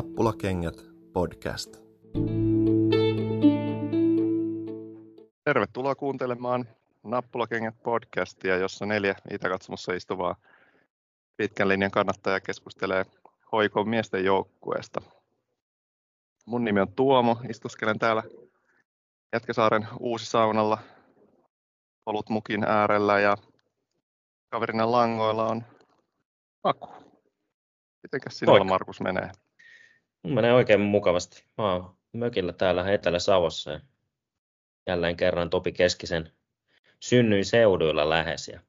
Nappulakengät podcast. Tervetuloa kuuntelemaan Nappulakengät podcastia, jossa neljä Itäkatsomossa istuvaa pitkän linjan kannattaja keskustelee hoikon miesten joukkueesta. Mun nimi on Tuomo, istuskelen täällä Jätkäsaaren Uusisaunalla olut mukin äärellä ja kaverina langoilla on Aku. Mitenkäs sinulla Moikka. Markus menee? Mun menee oikein mukavasti. Mä oon mökillä täällä Etelä-Savossa ja jälleen kerran Topi Keskisen synnyin seuduilla lähes. Ja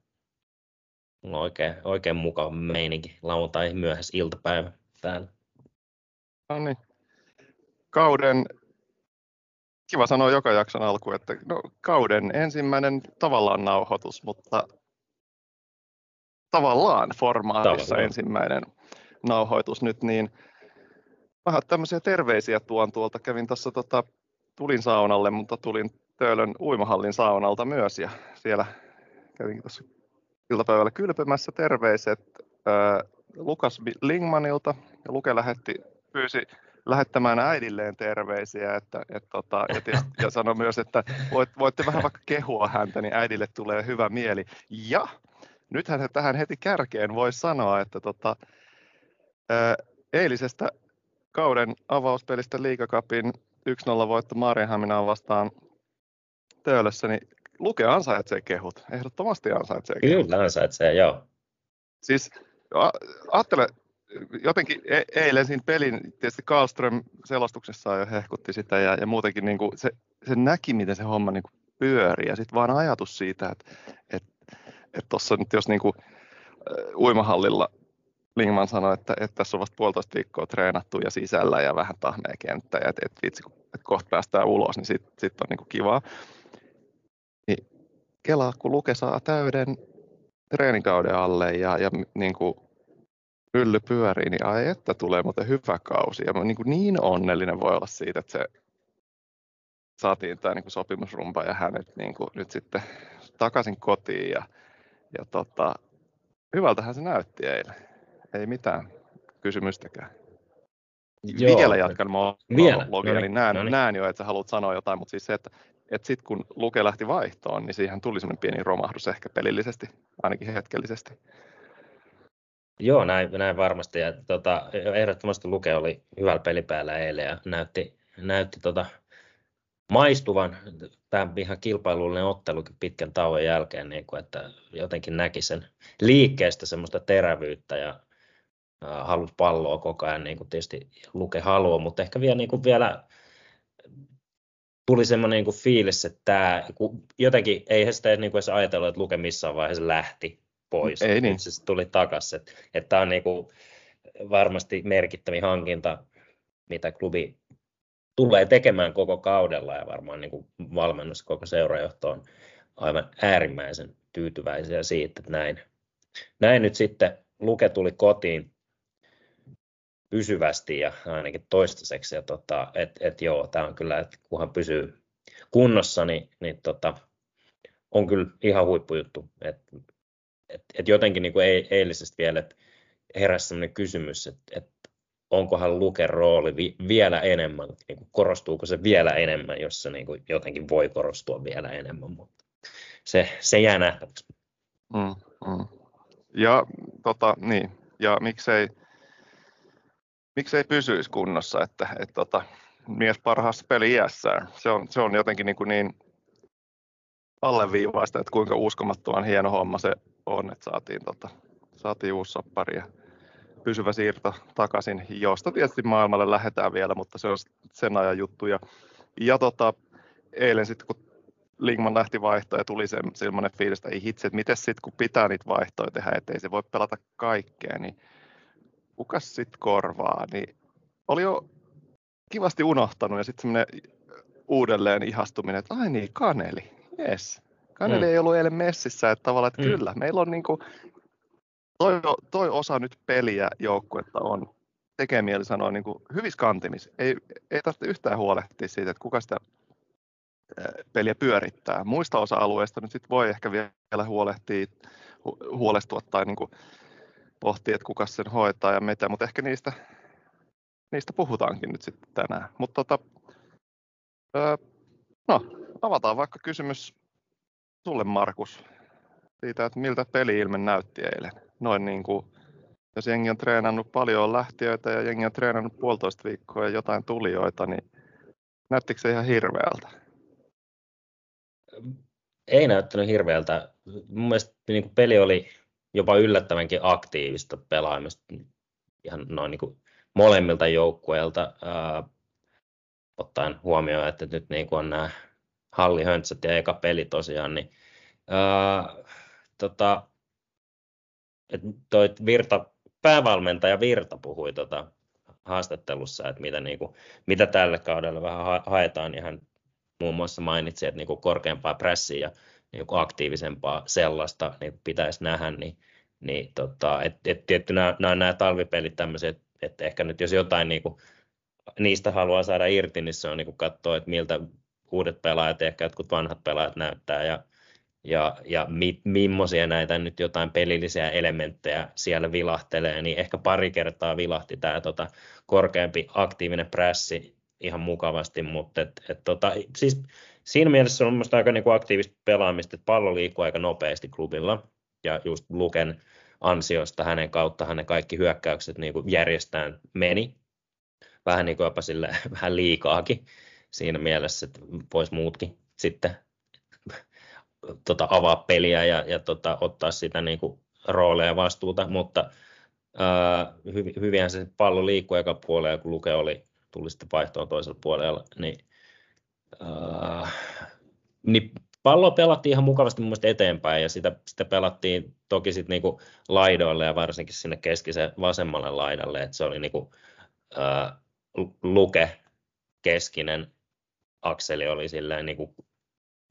mulla on oikein, oikein mukava meininki lauantai myöhäis iltapäivä täällä. No niin. Kauden, kiva sanoa joka jakson alku, että no, kauden ensimmäinen tavallaan nauhoitus, mutta tavallaan formaatissa Tavallaan. ensimmäinen nauhoitus nyt, niin vähän tämmöisiä terveisiä tuon tuolta. Kävin tuossa tota, tulin saunalle, mutta tulin Töölön uimahallin saunalta myös ja siellä kävin tuossa iltapäivällä kylpemässä terveiset ää, Lukas Lingmanilta ja Luke lähetti, pyysi lähettämään äidilleen terveisiä että, et, tota, ja, ja sanoi myös, että voit, voitte vähän vaikka kehua häntä, niin äidille tulee hyvä mieli. Ja nythän tähän heti kärkeen voi sanoa, että tota, ää, eilisestä kauden avauspelistä Liigacupin 1-0 voitto Maarianhaminaan vastaan Töölössä, niin Luke ansaitsee kehut. Ehdottomasti ansaitsee kehut. Kyllä ansaitsee, joo. Siis ajattele, jotenkin e- eilen siinä pelin, tietysti Karlström selostuksessaan jo hehkutti sitä ja, ja muutenkin niin kuin se, se näki, miten se homma niin kuin pyörii ja sitten vaan ajatus siitä, että et, et tuossa nyt jos niin kuin, uimahallilla Lingman sanoi, että, että tässä on vasta puolitoista viikkoa treenattu ja sisällä ja vähän tahmea kenttä ja että et vitsi, kun et kohta päästään ulos, niin sitten sit on niin kivaa. Niin kelaa, kun Luke saa täyden treenikauden alle ja, ja kuin mylly pyörii, niin ai että tulee muuten hyvä kausi. Ja mä niin, niin onnellinen voi olla siitä, että se saatiin tämä niin sopimusrumpa ja hänet niin kuin nyt sitten takaisin kotiin. Ja, ja tota, hyvältähän se näytti eilen. Ei mitään kysymystäkään. Joo. Vielä jatkan monologia, niin, näen, no niin. näen jo, että sä haluat sanoa jotain, mutta siis se, että, että sitten kun Luke lähti vaihtoon, niin siihen tuli semmoinen pieni romahdus ehkä pelillisesti, ainakin hetkellisesti. Joo, näin, näin varmasti. Ja, tota, ehdottomasti Luke oli hyvällä pelipäällä eilen ja näytti, näytti tota, maistuvan tämä ihan kilpailullinen ottelukin pitkän tauon jälkeen, niin kuin, että jotenkin näki sen liikkeestä semmoista terävyyttä ja halusi palloa koko ajan, niin kuin tietysti Luke haluaa, mutta ehkä vielä, niin kuin vielä tuli semmoinen niin kuin fiilis, että tämä, kun jotenkin ei sitä niin kuin edes ajatellut, että Luke missään vaiheessa lähti pois. Ei niin. Se tuli takaisin. Että, että tämä on niin kuin varmasti merkittävin hankinta, mitä klubi tulee tekemään koko kaudella ja varmaan niin kuin valmennus koko seurajohto on aivan äärimmäisen tyytyväisiä siitä, että näin, näin nyt sitten Luke tuli kotiin pysyvästi ja ainakin toistaiseksi. Ja tota, et, et joo, tämä on kyllä, että kunhan pysyy kunnossa, niin, niin tota, on kyllä ihan huippujuttu. Et, et, et jotenkin niin kuin ei, eilisestä vielä, että heräsi sellainen kysymys, että, että onkohan Luken rooli vi, vielä enemmän, niin kuin korostuuko se vielä enemmän, jos se niin kuin jotenkin voi korostua vielä enemmän, mutta se, se jää nähtäväksi. Mm, mm. Ja, tota, niin. ja miksei, miksei pysyisi kunnossa, että, että tota, mies parhaassa peli iässään. Se on, se on jotenkin niin, kuin niin alleviivaista, että kuinka uskomattoman hieno homma se on, että saatiin, tota, saatiin uusi soppari ja pysyvä siirto takaisin, josta tietysti maailmalle lähdetään vielä, mutta se on sen ajan juttu. Ja, ja tota, eilen sitten, kun Lingman lähti vaihtoon ja tuli se, sellainen fiilis, että ei hitse, että miten sitten kun pitää niitä vaihtoja tehdä, ettei se voi pelata kaikkea, niin kukas sitten korvaa, niin oli jo kivasti unohtanut ja sitten semmoinen uudelleen ihastuminen, että ai niin, Kaneli, yes. Kaneli Mm. ei ollut eilen messissä, että tavallaan, että Mm. kyllä, meillä on niinku, toi, toi osa nyt peliä joukkuetta on, tekee mieli sanoa niin kuin hyvissä kantimis. Ei, ei tarvitse yhtään huolehtia siitä, että kuka sitä ää, peliä pyörittää. Muista osa-alueista nyt sit voi ehkä vielä huolehtia, hu- huolestua tai niin kuin pohtia, että kuka sen hoitaa ja mitä, mutta ehkä niistä niistä puhutaankin nyt sitten tänään. Mutta tota, öö, no, avataan vaikka kysymys sulle Markus siitä, että miltä peli-ilme näytti eilen. Noin niin kuin, jos jengi on treenannut paljon lähtiöitä ja jengi on treenannut puolitoista viikkoa ja jotain tulijoita, niin näyttikö se ihan hirveältä? Ei näyttänyt hirveältä. Mun mielestä niin peli oli jopa yllättävänkin aktiivista pelaamista ihan noin niin kuin molemmilta joukkueilta, äh, ottaen huomioon, että nyt niin kuin on nämä hallihöntsät ja eka peli tosiaan, niin äh, tota, että toi Virta, päävalmentaja Virta puhui tota haastattelussa, että mitä, niin kuin, mitä tälle kaudelle vähän haetaan, niin hän muun muassa mainitsi, että niin kuin korkeampaa pressiä ja niin kuin aktiivisempaa sellaista niin pitäisi nähdä, niin, niin tota, et, et tietty nämä, nämä, nämä talvipelit tämmöiset, että ehkä nyt jos jotain niin kuin, niistä haluaa saada irti, niin se on niin kuin katsoa, että miltä uudet pelaajat, ehkä jotkut vanhat pelaajat näyttää ja, ja, ja mi, millaisia näitä nyt jotain pelillisiä elementtejä siellä vilahtelee, niin ehkä pari kertaa vilahti tämä tota, korkeampi aktiivinen prässi ihan mukavasti, mutta et, et, tota, siis siinä mielessä on minusta aika niinku aktiivista pelaamista, että pallo liikkuu aika nopeasti klubilla ja just Luken ansiosta hänen kautta hänen kaikki hyökkäykset niin kuin järjestään meni. Vähän niin kuin jopa sille, vähän liikaakin siinä mielessä, että voisi muutkin sitten tota, avaa peliä ja, ja tota, ottaa sitä niin kuin, rooleja ja vastuuta, mutta ää, hyv, hyvinhän se pallo liikkui eka puolella, kun Luke oli, tuli sitten vaihtoon toisella puolella, niin, ää, niin pallo pelattiin ihan mukavasti mun eteenpäin ja sitä, sitä pelattiin toki sitten niinku laidoille ja varsinkin sinne keskisen vasemmalle laidalle, että se oli niinku, ää, luke keskinen akseli oli silleen niinku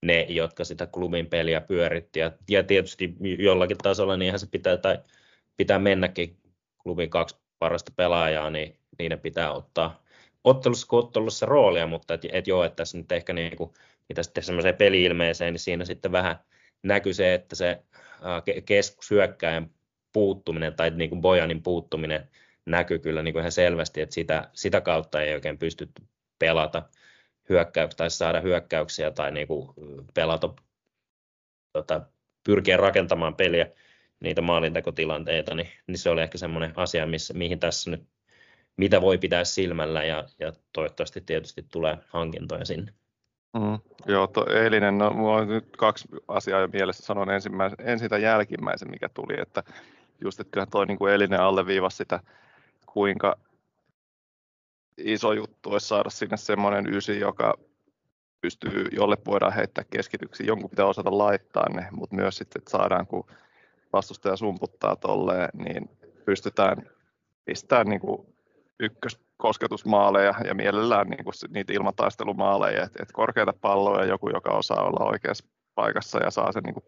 ne, jotka sitä klubin peliä pyöritti. Ja, ja tietysti jollakin tasolla niinhän se pitää, tai pitää mennäkin klubin kaksi parasta pelaajaa, niin niiden pitää ottaa ottelussa kuin ottelussa roolia, mutta et, et joo, että tässä nyt ehkä niin kuin, mitä sitten semmoiseen peli-ilmeeseen, niin siinä sitten vähän näkyy se, että se keskushyökkäjän puuttuminen tai niin kuin Bojanin puuttuminen näkyy kyllä niin kuin ihan selvästi, että sitä, sitä kautta ei oikein pystytty pelata hyökkäyksiä tai saada hyökkäyksiä tai niin kuin pelata, tota, pyrkiä rakentamaan peliä niitä maalintekotilanteita, niin, niin se oli ehkä semmoinen asia, missä, mihin tässä nyt, mitä voi pitää silmällä ja, ja toivottavasti tietysti tulee hankintoja sinne. Mm, joo, to, eilinen, no mulla on nyt kaksi asiaa mielessä, sanon ensimmäisen, ensin tämän jälkimmäisen, mikä tuli, että just, että kyllä toi niin kuin eilinen alleviivasi sitä, kuinka iso juttu olisi saada sinne semmoinen ysi, joka pystyy, jolle voidaan heittää keskityksiä. Jonkun pitää osata laittaa ne, mutta myös sitten, että saadaan, kun vastustaja sumputtaa tolleen, niin pystytään pistämään niin kuin ykköskosketusmaaleja ja mielellään niin kuin niitä ilmataistelumaaleja, että, että korkeita palloja joku, joka osaa olla oikeassa paikassa ja saa sen niin kuin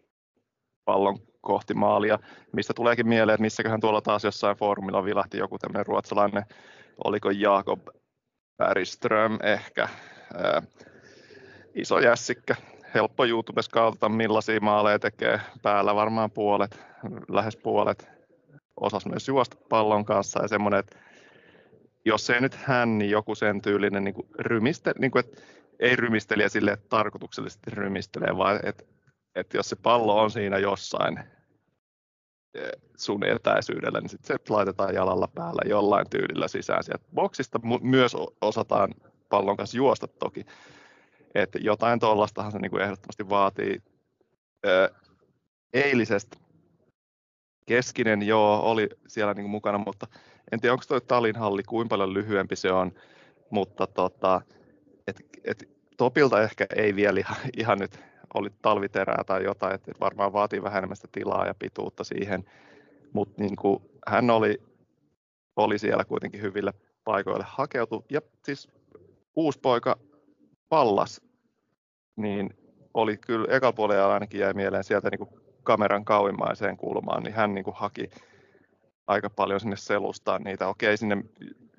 pallon kohti maalia, mistä tuleekin mieleen, että missäköhän tuolla taas jossain foorumilla vilahti joku tämmöinen ruotsalainen, oliko Jakob Bergström ehkä, ää, iso jässikkä, helppo YouTubessa kautta, millaisia maaleja tekee, päällä varmaan puolet, lähes puolet, osas myös juosta pallon kanssa ja semmoinen, että jos ei nyt hän, niin joku sen tyylinen niin rymiste, niin kuin, että ei rymistelijä sille, että tarkoituksellisesti rymistelee, vaan että, että jos se pallo on siinä jossain e, sun etäisyydellä, niin sitten se laitetaan jalalla päällä jollain tyylillä sisään sieltä boksista. Myös osataan pallon kanssa juosta toki. Että jotain tuollaistahan se niin kuin ehdottomasti vaatii. eilisestä keskinen, joo, oli siellä niin kuin mukana, mutta en tiedä, onko tuo Talin halli, kuinka paljon lyhyempi se on, mutta tota, et, et Topilta ehkä ei vielä ihan, ihan nyt oli talviterää tai jotain, että varmaan vaatii vähän enemmän tilaa ja pituutta siihen, mutta niin hän oli, oli siellä kuitenkin hyville paikoille hakeutu. Ja siis uusi poika Pallas, niin oli kyllä ekalla puolella ainakin jäi mieleen sieltä niin kuin kameran kauimmaiseen kulmaan, niin hän niin kuin haki aika paljon sinne selustaan niitä. Okei, sinne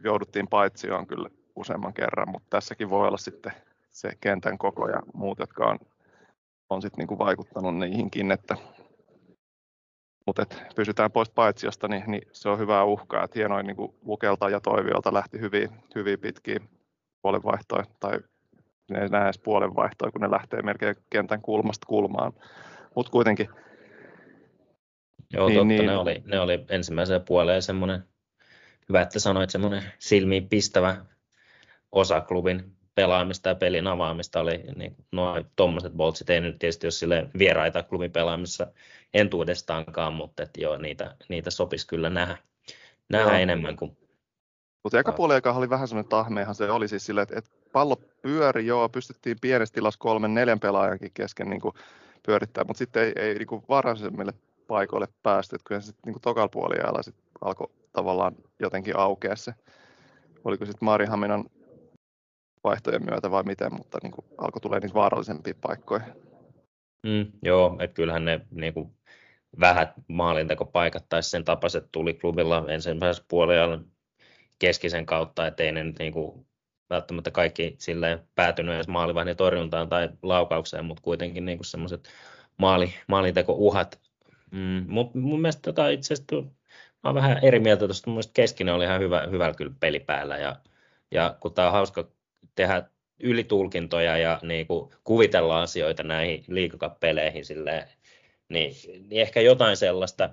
jouduttiin paitsioon kyllä useamman kerran, mutta tässäkin voi olla sitten se kentän koko ja muut, jotka on, on sitten niin kuin vaikuttanut niihinkin, että mutta pysytään pois paitsiosta, niin, niin, se on hyvää uhkaa. Et hienoin niin Lukelta ja Toiviolta lähti hyvin, hyvin pitkiin puolenvaihtoja, tai ne ei näe edes puolenvaihtoja, kun ne lähtee melkein kentän kulmasta kulmaan. Mutta kuitenkin. Joo, niin, totta, niin, ne, oli, ne oli ensimmäiseen puoleen semmoinen, hyvä, että sanoit semmoinen silmiin pistävä osa klubin pelaamista ja pelin avaamista oli niin noin tuommoiset boltsit, ei nyt tietysti ole sille vieraita klubin pelaamissa entuudestaankaan, mutta että joo, niitä, niitä sopisi kyllä nähdä, nähdä joo. enemmän kuin mutta eka puoli oli vähän semmoinen tahmeihan se oli siis silleen, että, että pallo pyöri, joo, pystyttiin pienessä tilassa kolmen, neljän pelaajankin kesken niin kuin pyörittää, mutta sitten ei, ei niin kuin varhaisemmille paikoille päästy, että kyllä se sitten niin tokalla puoliajalla sit alkoi tavallaan jotenkin aukea se. Oliko sitten Marihaminan vaihtojen myötä vai miten, mutta niin kuin alkoi tulee niitä vaarallisempia paikkoja. Mm, joo, että kyllähän ne niin kuin vähät maalintekopaikat tai sen tapaiset tuli klubilla ensimmäisessä puolella keskisen kautta, ettei ne nyt niin kuin välttämättä kaikki silleen päätynyt edes maalivahdin torjuntaan tai laukaukseen, mutta kuitenkin niin semmoiset maali, maalinteko-uhat. Mm, mutta mun mielestä tota, itse asiassa mä olen vähän eri mieltä tuosta, mun mielestä keskinen oli ihan hyvä, hyvä kyllä pelipäällä ja, ja kun tämä on hauska tehdä ylitulkintoja ja niin kuin kuvitella asioita näihin liikakapeleihin silleen, niin, niin ehkä jotain sellaista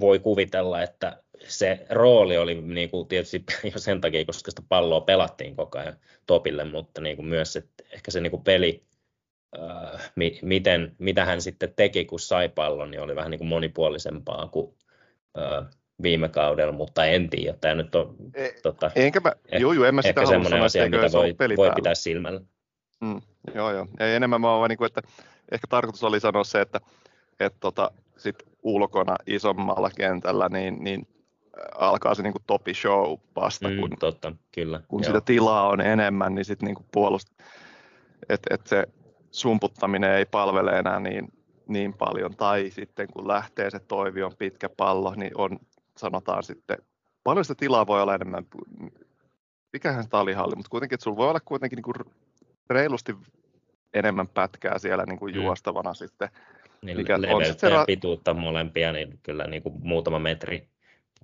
voi kuvitella, että se rooli oli niin kuin tietysti jo sen takia, koska sitä palloa pelattiin koko ajan topille, mutta niin kuin myös että ehkä se niin kuin peli, äh, miten, mitä hän sitten teki, kun sai pallon, niin oli vähän niin kuin monipuolisempaa kuin äh, viime kaudella, mutta en tiedä. Tämä nyt on e, tota, enkä mä, eh, joo, joo, en mä sitä ehkä semmoinen asia, mitä voi, voi pitää silmällä. Mm, joo, joo. Ei enemmän mä vaan, niin kuin, että ehkä tarkoitus oli sanoa se, että, että tota, sit ulkona isommalla kentällä, niin, niin alkaa se niin kuin topi show vasta, mm, kun, totta, kyllä, kun sitä tilaa on enemmän, niin sitten niin puolust, että et se sumputtaminen ei palvele enää niin, niin paljon, tai sitten kun lähtee se toivi on pitkä pallo, niin on sanotaan sitten, paljon sitä tilaa voi olla enemmän, mikähän se talihalli, mutta kuitenkin, että sulla voi olla kuitenkin niin kuin reilusti enemmän pätkää siellä niin kuin mm. juostavana sitten. Niin mikä on sit se ra- pituutta molempia, niin kyllä niin kuin muutama metri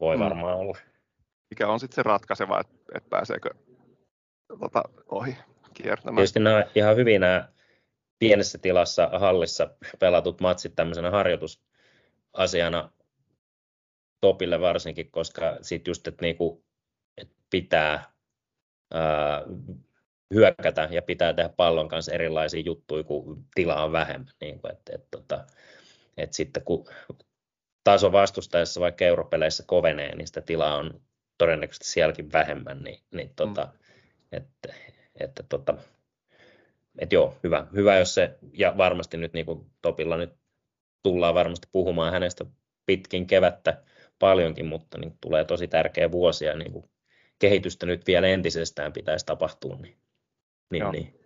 voi mm. varmaan olla. Mikä on sitten se ratkaiseva, että, että pääseekö tota, ohi kiertämään. Tietysti nämä ihan hyvin nämä pienessä tilassa hallissa pelatut matsit tämmöisenä harjoitusasiana topille varsinkin, koska sitten just, että niinku, et pitää ää, hyökätä ja pitää tehdä pallon kanssa erilaisia juttuja, kun tilaa on vähemmän. Niin kuin, et, et, tota, et sitten kun taso vastustajassa vaikka europeleissä kovenee, niin sitä tilaa on todennäköisesti sielläkin vähemmän, niin, niin tota, mm. että, että tota, et joo, hyvä, hyvä, jos se, ja varmasti nyt niin kuin Topilla nyt tullaan varmasti puhumaan hänestä pitkin kevättä paljonkin, mutta niin tulee tosi tärkeä vuosi ja niin kuin kehitystä nyt vielä entisestään pitäisi tapahtua, niin, niin, niin.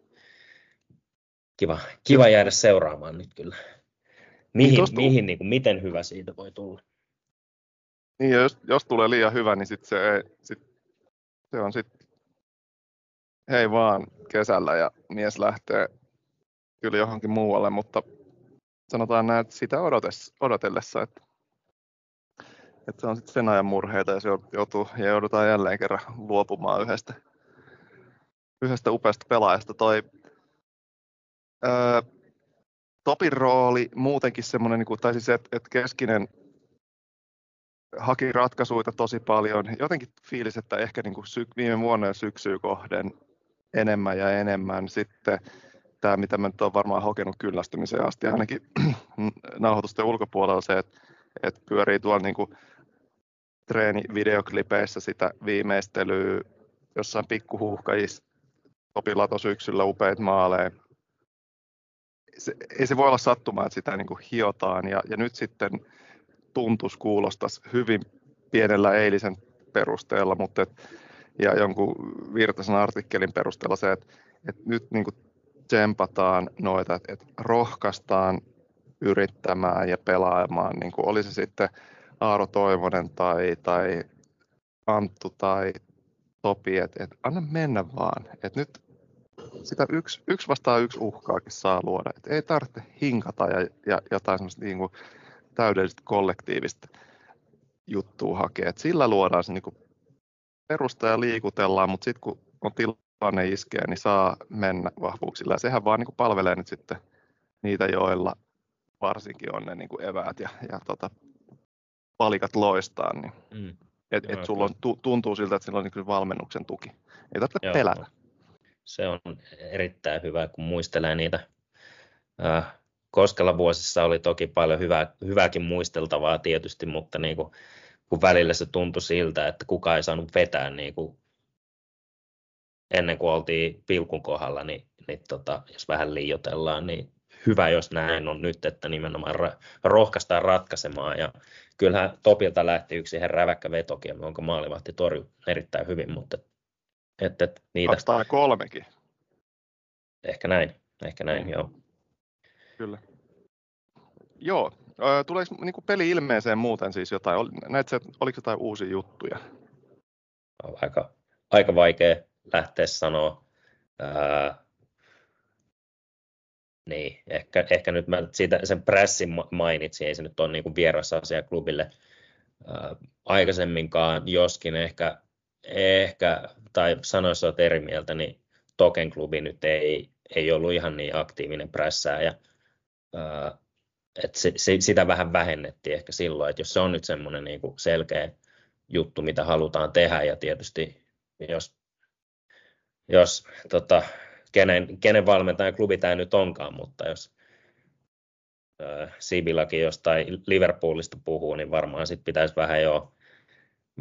Kiva, kiva jäädä seuraamaan nyt kyllä. Mihin, niin mihin niin kuin, miten hyvä siitä voi tulla? Niin, jos, jos tulee liian hyvä, niin sit se, ei, sit, se on sitten hei vaan kesällä ja mies lähtee kyllä johonkin muualle, mutta sanotaan näin, että sitä odotellessa, että, että se on sitten sen ajan murheita ja se joutuu, ja joudutaan jälleen kerran luopumaan yhdestä, yhdestä upeasta pelaajasta. Toi, ää, Topin rooli muutenkin semmoinen, niin tai siis että et keskinen haki ratkaisuja tosi paljon. Jotenkin fiilis, että ehkä niin kuin syk- viime vuonna syksyä kohden enemmän ja enemmän. Sitten tämä, mitä mä nyt olen varmaan hokenut kyllästymiseen asti, ainakin nauhoitusten ulkopuolella se, että, että pyörii tuolla niin kuin treenivideoklipeissä sitä viimeistelyä jossain pikkuhuuhkajissa Topilato syksyllä upeita maaleja. Se, ei se voi olla sattumaa, että sitä niin kuin hiotaan ja, ja nyt sitten tuntus kuulostaisi hyvin pienellä eilisen perusteella, mutta et, ja jonkun Virtasen artikkelin perusteella se, että, että nyt niin kuin tsempataan noita, että, että rohkaistaan yrittämään ja pelaamaan, niin kuin oli se sitten Aaro Toivonen tai, tai Anttu tai Topi, että, että anna mennä vaan. Että nyt sitä yksi, yksi vastaan yksi uhkaakin saa luoda. Että ei tarvitse hinkata ja, ja jotain semmoista niin kuin täydellistä kollektiivista juttua hakea. Et sillä luodaan se niin perusta ja liikutellaan, mutta sitten kun on tilanne iskee, niin saa mennä vahvuuksilla. Ja sehän vaan niin palvelee nyt sitten niitä, joilla varsinkin on ne niin kuin eväät ja, ja tota, palikat loistaa. Niin. Mm. Et, et sulla on, tuntuu siltä, että sillä on niin valmennuksen tuki. Ei tarvitse Joo. pelätä. Se on erittäin hyvä, kun muistelee niitä. Äh, Koskella vuosissa oli toki paljon hyvää, hyvääkin muisteltavaa tietysti, mutta niin kuin, kun välillä se tuntui siltä, että kukaan ei saanut vetää niin kuin ennen kuin oltiin pilkun kohdalla, niin, niin tota, jos vähän liiotellaan, niin hyvä, jos näin on nyt, että nimenomaan rohkaistaan ratkaisemaan. Ja kyllähän Topilta lähti yksi ihan räväkkä vetokin, jonka maalivahti torjui erittäin hyvin, mutta että, että niitä... 203kin. Ehkä näin, ehkä näin, mm. joo. Kyllä. Joo, tuleeko niin peli ilmeeseen muuten siis jotain? Näetkö, oliko jotain uusia juttuja? Aika, aika vaikea lähteä sanoa. Ää, niin, ehkä, ehkä nyt mä siitä, sen pressin mainitsin, ei se nyt ole niin vieras asia klubille ää, aikaisemminkaan, joskin ehkä, ehkä tai sanoissa olet eri mieltä, niin Token klubi nyt ei, ei ollut ihan niin aktiivinen pressää ja ää, että se, se, sitä vähän vähennettiin ehkä silloin, että jos se on nyt semmoinen niin selkeä juttu, mitä halutaan tehdä ja tietysti jos, jos tota, kenen, kenen valmentajan klubi tämä nyt onkaan, mutta jos äh, Sibilakin jostain Liverpoolista puhuu, niin varmaan sitten pitäisi vähän jo,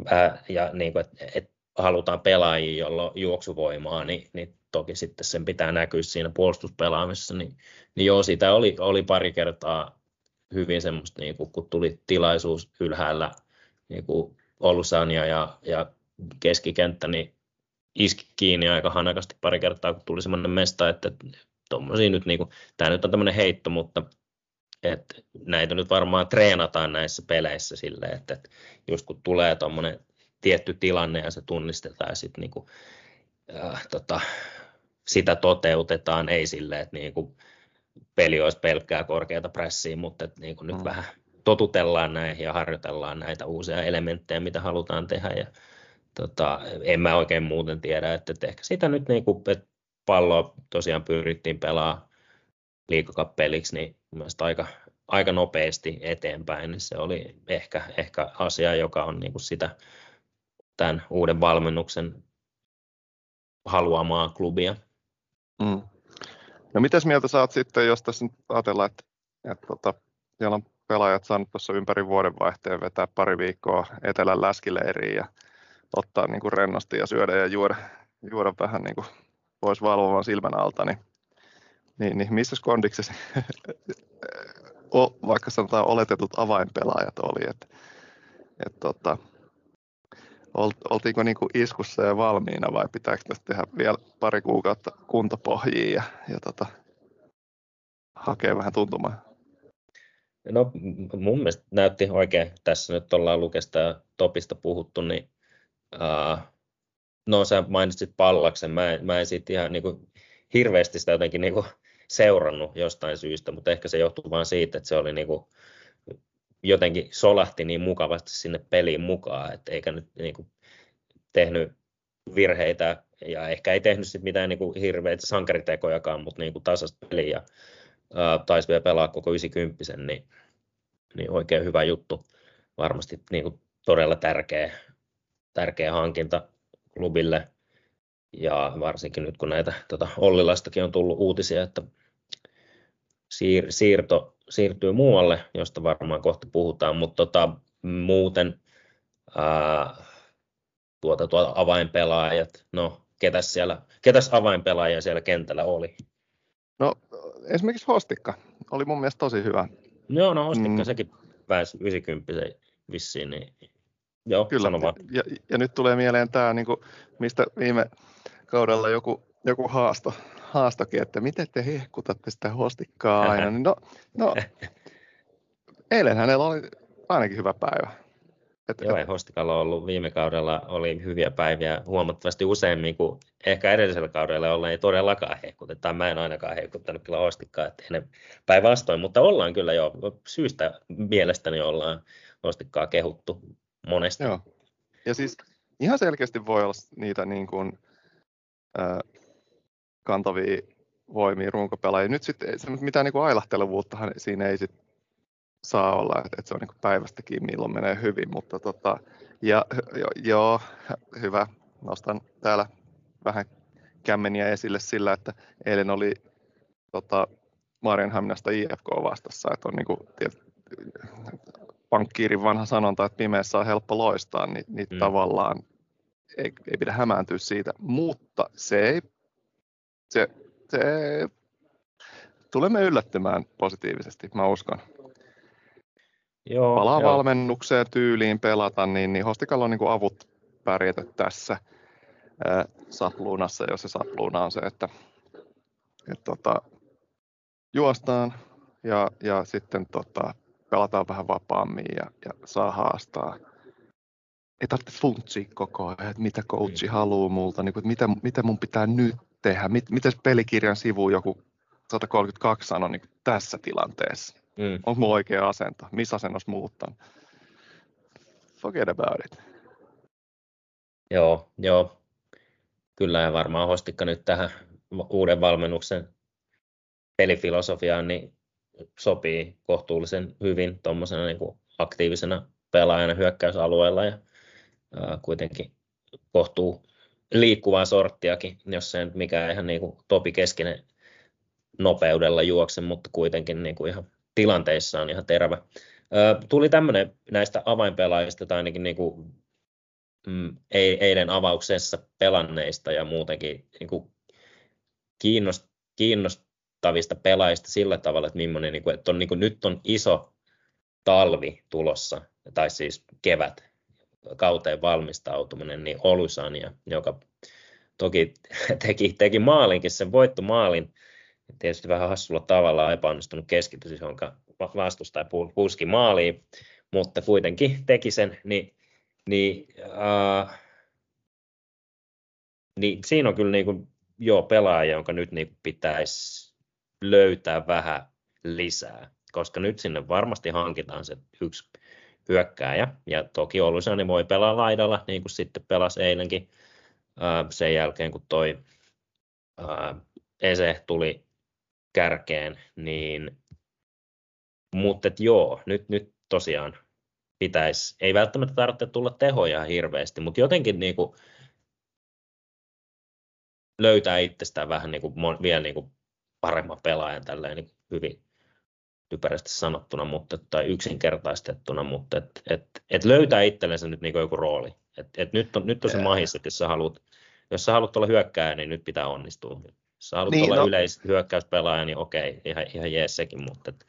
vähän, ja niin kuin, että et halutaan pelaajia, jolla on juoksuvoimaa, niin, niin toki sitten sen pitää näkyä siinä puolustuspelaamisessa, niin, niin joo, sitä oli, oli pari kertaa hyvin semmoista, niin kuin, kun tuli tilaisuus ylhäällä, niin kuin Olusania ja, ja keskikenttä, niin iski kiinni aika hanakasti pari kertaa, kun tuli semmoinen mesta, että tommosia nyt, niin kuin, tämä nyt on tämmöinen heitto, mutta että näitä nyt varmaan treenataan näissä peleissä silleen, että, että just kun tulee tuommoinen tietty tilanne ja se tunnistetaan ja sitten niin kuin, äh, tota, sitä toteutetaan, ei silleen, että niin kuin peli olisi pelkkää korkeata pressiä, mutta että niin kuin mm. nyt vähän totutellaan näihin ja harjoitellaan näitä uusia elementtejä, mitä halutaan tehdä ja tota, en mä oikein muuten tiedä, että, että ehkä sitä nyt niin kuin, että palloa tosiaan pyrittiin pelaa liikakappeliksi, niin mielestäni aika, aika nopeasti eteenpäin, niin se oli ehkä, ehkä asia, joka on niin kuin sitä tämän uuden valmennuksen haluamaa klubia. Mm. No mitäs mieltä saat sitten, jos tässä nyt ajatellaan, että, että tota, siellä on pelaajat saanut tuossa ympäri vuodenvaihteen vetää pari viikkoa etelän läskileiriin ja ottaa niin kuin rennosti ja syödä ja juoda, juoda vähän niin kuin pois valvovan silmän alta, niin, niin, niin missä kondiksessa vaikka sanotaan oletetut avainpelaajat oli, että et tota, oltiinko niin kuin iskussa ja valmiina vai pitääkö tästä tehdä vielä pari kuukautta kuntopohjiin ja, ja tota, hakea vähän tuntumaan? No mun mielestä näytti oikein, tässä nyt ollaan Lukesta ja Topista puhuttu, niin uh, no sä mainitsit Pallaksen, mä, mä en siitä ihan niin kuin, hirveästi sitä jotenkin niin kuin, seurannut jostain syystä, mutta ehkä se johtuu vain siitä, että se oli niin kuin, jotenkin solahti niin mukavasti sinne peliin mukaan, että eikä nyt niin kuin, tehnyt virheitä ja ehkä ei tehnyt sit mitään niin kuin, hirveitä sankaritekojakaan, mutta niin kuin, tasasta peliä ja taisi vielä pelaa koko 90 niin, niin oikein hyvä juttu. Varmasti niin kuin, todella tärkeä, tärkeä hankinta klubille ja varsinkin nyt kun näitä tota, Ollilastakin on tullut uutisia, että siir, siirto siirtyy muualle, josta varmaan kohta puhutaan, mutta tota, muuten ää, tuota, tuota avainpelaajat, no ketäs, siellä, ketäs avainpelaajia siellä kentällä oli? No esimerkiksi Hostikka oli mun mielestä tosi hyvä. Joo, no Hostikka, mm. sekin pääsi 90 vissiin, niin joo, Kyllä, ja, ja, nyt tulee mieleen tämä, niin kuin, mistä viime kaudella joku, joku haasto, haastokin, että miten te hehkutatte sitä hostikkaa aina. Niin no, no, eilen hänellä oli ainakin hyvä päivä. Et, Joo, et... Hostikalla on ollut viime kaudella oli hyviä päiviä huomattavasti useammin kuin ehkä edellisellä kaudella ollaan ei todellakaan hehkutettu. Mä en ainakaan hehkuttanut kyllä Hostikkaa, että ne päinvastoin, mutta ollaan kyllä jo syystä mielestäni ollaan Hostikkaa kehuttu monesti. Joo. Ja siis ihan selkeästi voi olla niitä niin kuin, äh, kantavia voimia runkopelaajia. Nyt sitten mitään niin kuin ailahtelevuuttahan siinä ei sit saa olla, että, että se on niin päivästäkin milloin menee hyvin, mutta tota, ja, jo, joo, hyvä, nostan täällä vähän kämmeniä esille sillä, että eilen oli tota, Marianhaminasta IFK vastassa, että on niin kuin, pankkiirin vanha sanonta, että pimeässä on helppo loistaa, niin, niin mm. tavallaan ei, ei pidä hämääntyä siitä, mutta se ei, se, se tulemme yllättymään positiivisesti, mä uskon. Joo, palaa joo. valmennukseen tyyliin pelata, niin, niin Hostikalla on niin kuin avut pärjätä tässä ää, sapluunassa, jos se sapluuna on se, että et, tota, juostaan ja, ja sitten tota, pelataan vähän vapaammin ja, ja saa haastaa. Ei tarvitse funtsia koko ajan, että mitä coachi mm. haluaa multa, niin kuin, että mitä, mitä mun pitää nyt tehdä, mit, miten pelikirjan sivu joku 132 sanoo niin tässä tilanteessa. Mm. Onko mulla oikea asento? Missä asennossa muuttaa? Forget about it. Joo, joo. Kyllä ja varmaan Hostikka nyt tähän uuden valmennuksen pelifilosofiaan niin sopii kohtuullisen hyvin tuommoisena niin aktiivisena pelaajana hyökkäysalueella ja ää, kuitenkin kohtuu liikkuvaa sorttiakin, jos se nyt mikään ihan niin kuin Topi Keskinen nopeudella juokse, mutta kuitenkin niin kuin ihan tilanteissa on ihan terävä. Tuli tämmöinen näistä avainpelaajista tai ainakin niin kuin, mm, eilen avauksessa pelanneista ja muutenkin niin kuin kiinnost, kiinnostavista pelaajista sillä tavalla, että, millainen, niin kuin, että on, niin kuin, nyt on iso talvi tulossa, tai siis kevät, kauteen valmistautuminen, niin Olusania, joka toki teki, teki maalinkin, sen voittomaalin, tietysti vähän hassulla tavalla epäonnistunut keskitys, jonka vastustaja puski maaliin, mutta kuitenkin teki sen, niin, niin, äh, niin siinä on kyllä niin kuin, joo, pelaaja, jonka nyt niin pitäisi löytää vähän lisää, koska nyt sinne varmasti hankitaan se yksi hyökkääjä, ja toki Olusani voi pelaa laidalla, niin kuin sitten pelasi eilenkin sen jälkeen, kun toi Ese tuli kärkeen, niin mutta joo, nyt, nyt tosiaan pitäisi, ei välttämättä tarvitse tulla tehoja hirveästi, mutta jotenkin niin kuin löytää itsestään vähän niin kuin, vielä niin kuin paremman pelaajan tälleen niin hyvin typerästi sanottuna, mutta, tai yksinkertaistettuna, mutta et, et, et löytää itsellensä nyt niin joku rooli. Et, et nyt, on, nyt on se mahis, että jos sä haluat, jos sä haluat olla hyökkääjä, niin nyt pitää onnistua. Jos sä haluat niin, olla no. yleishyökkäyspelaaja, niin okei, ihan, ihan jees sekin, mutta et,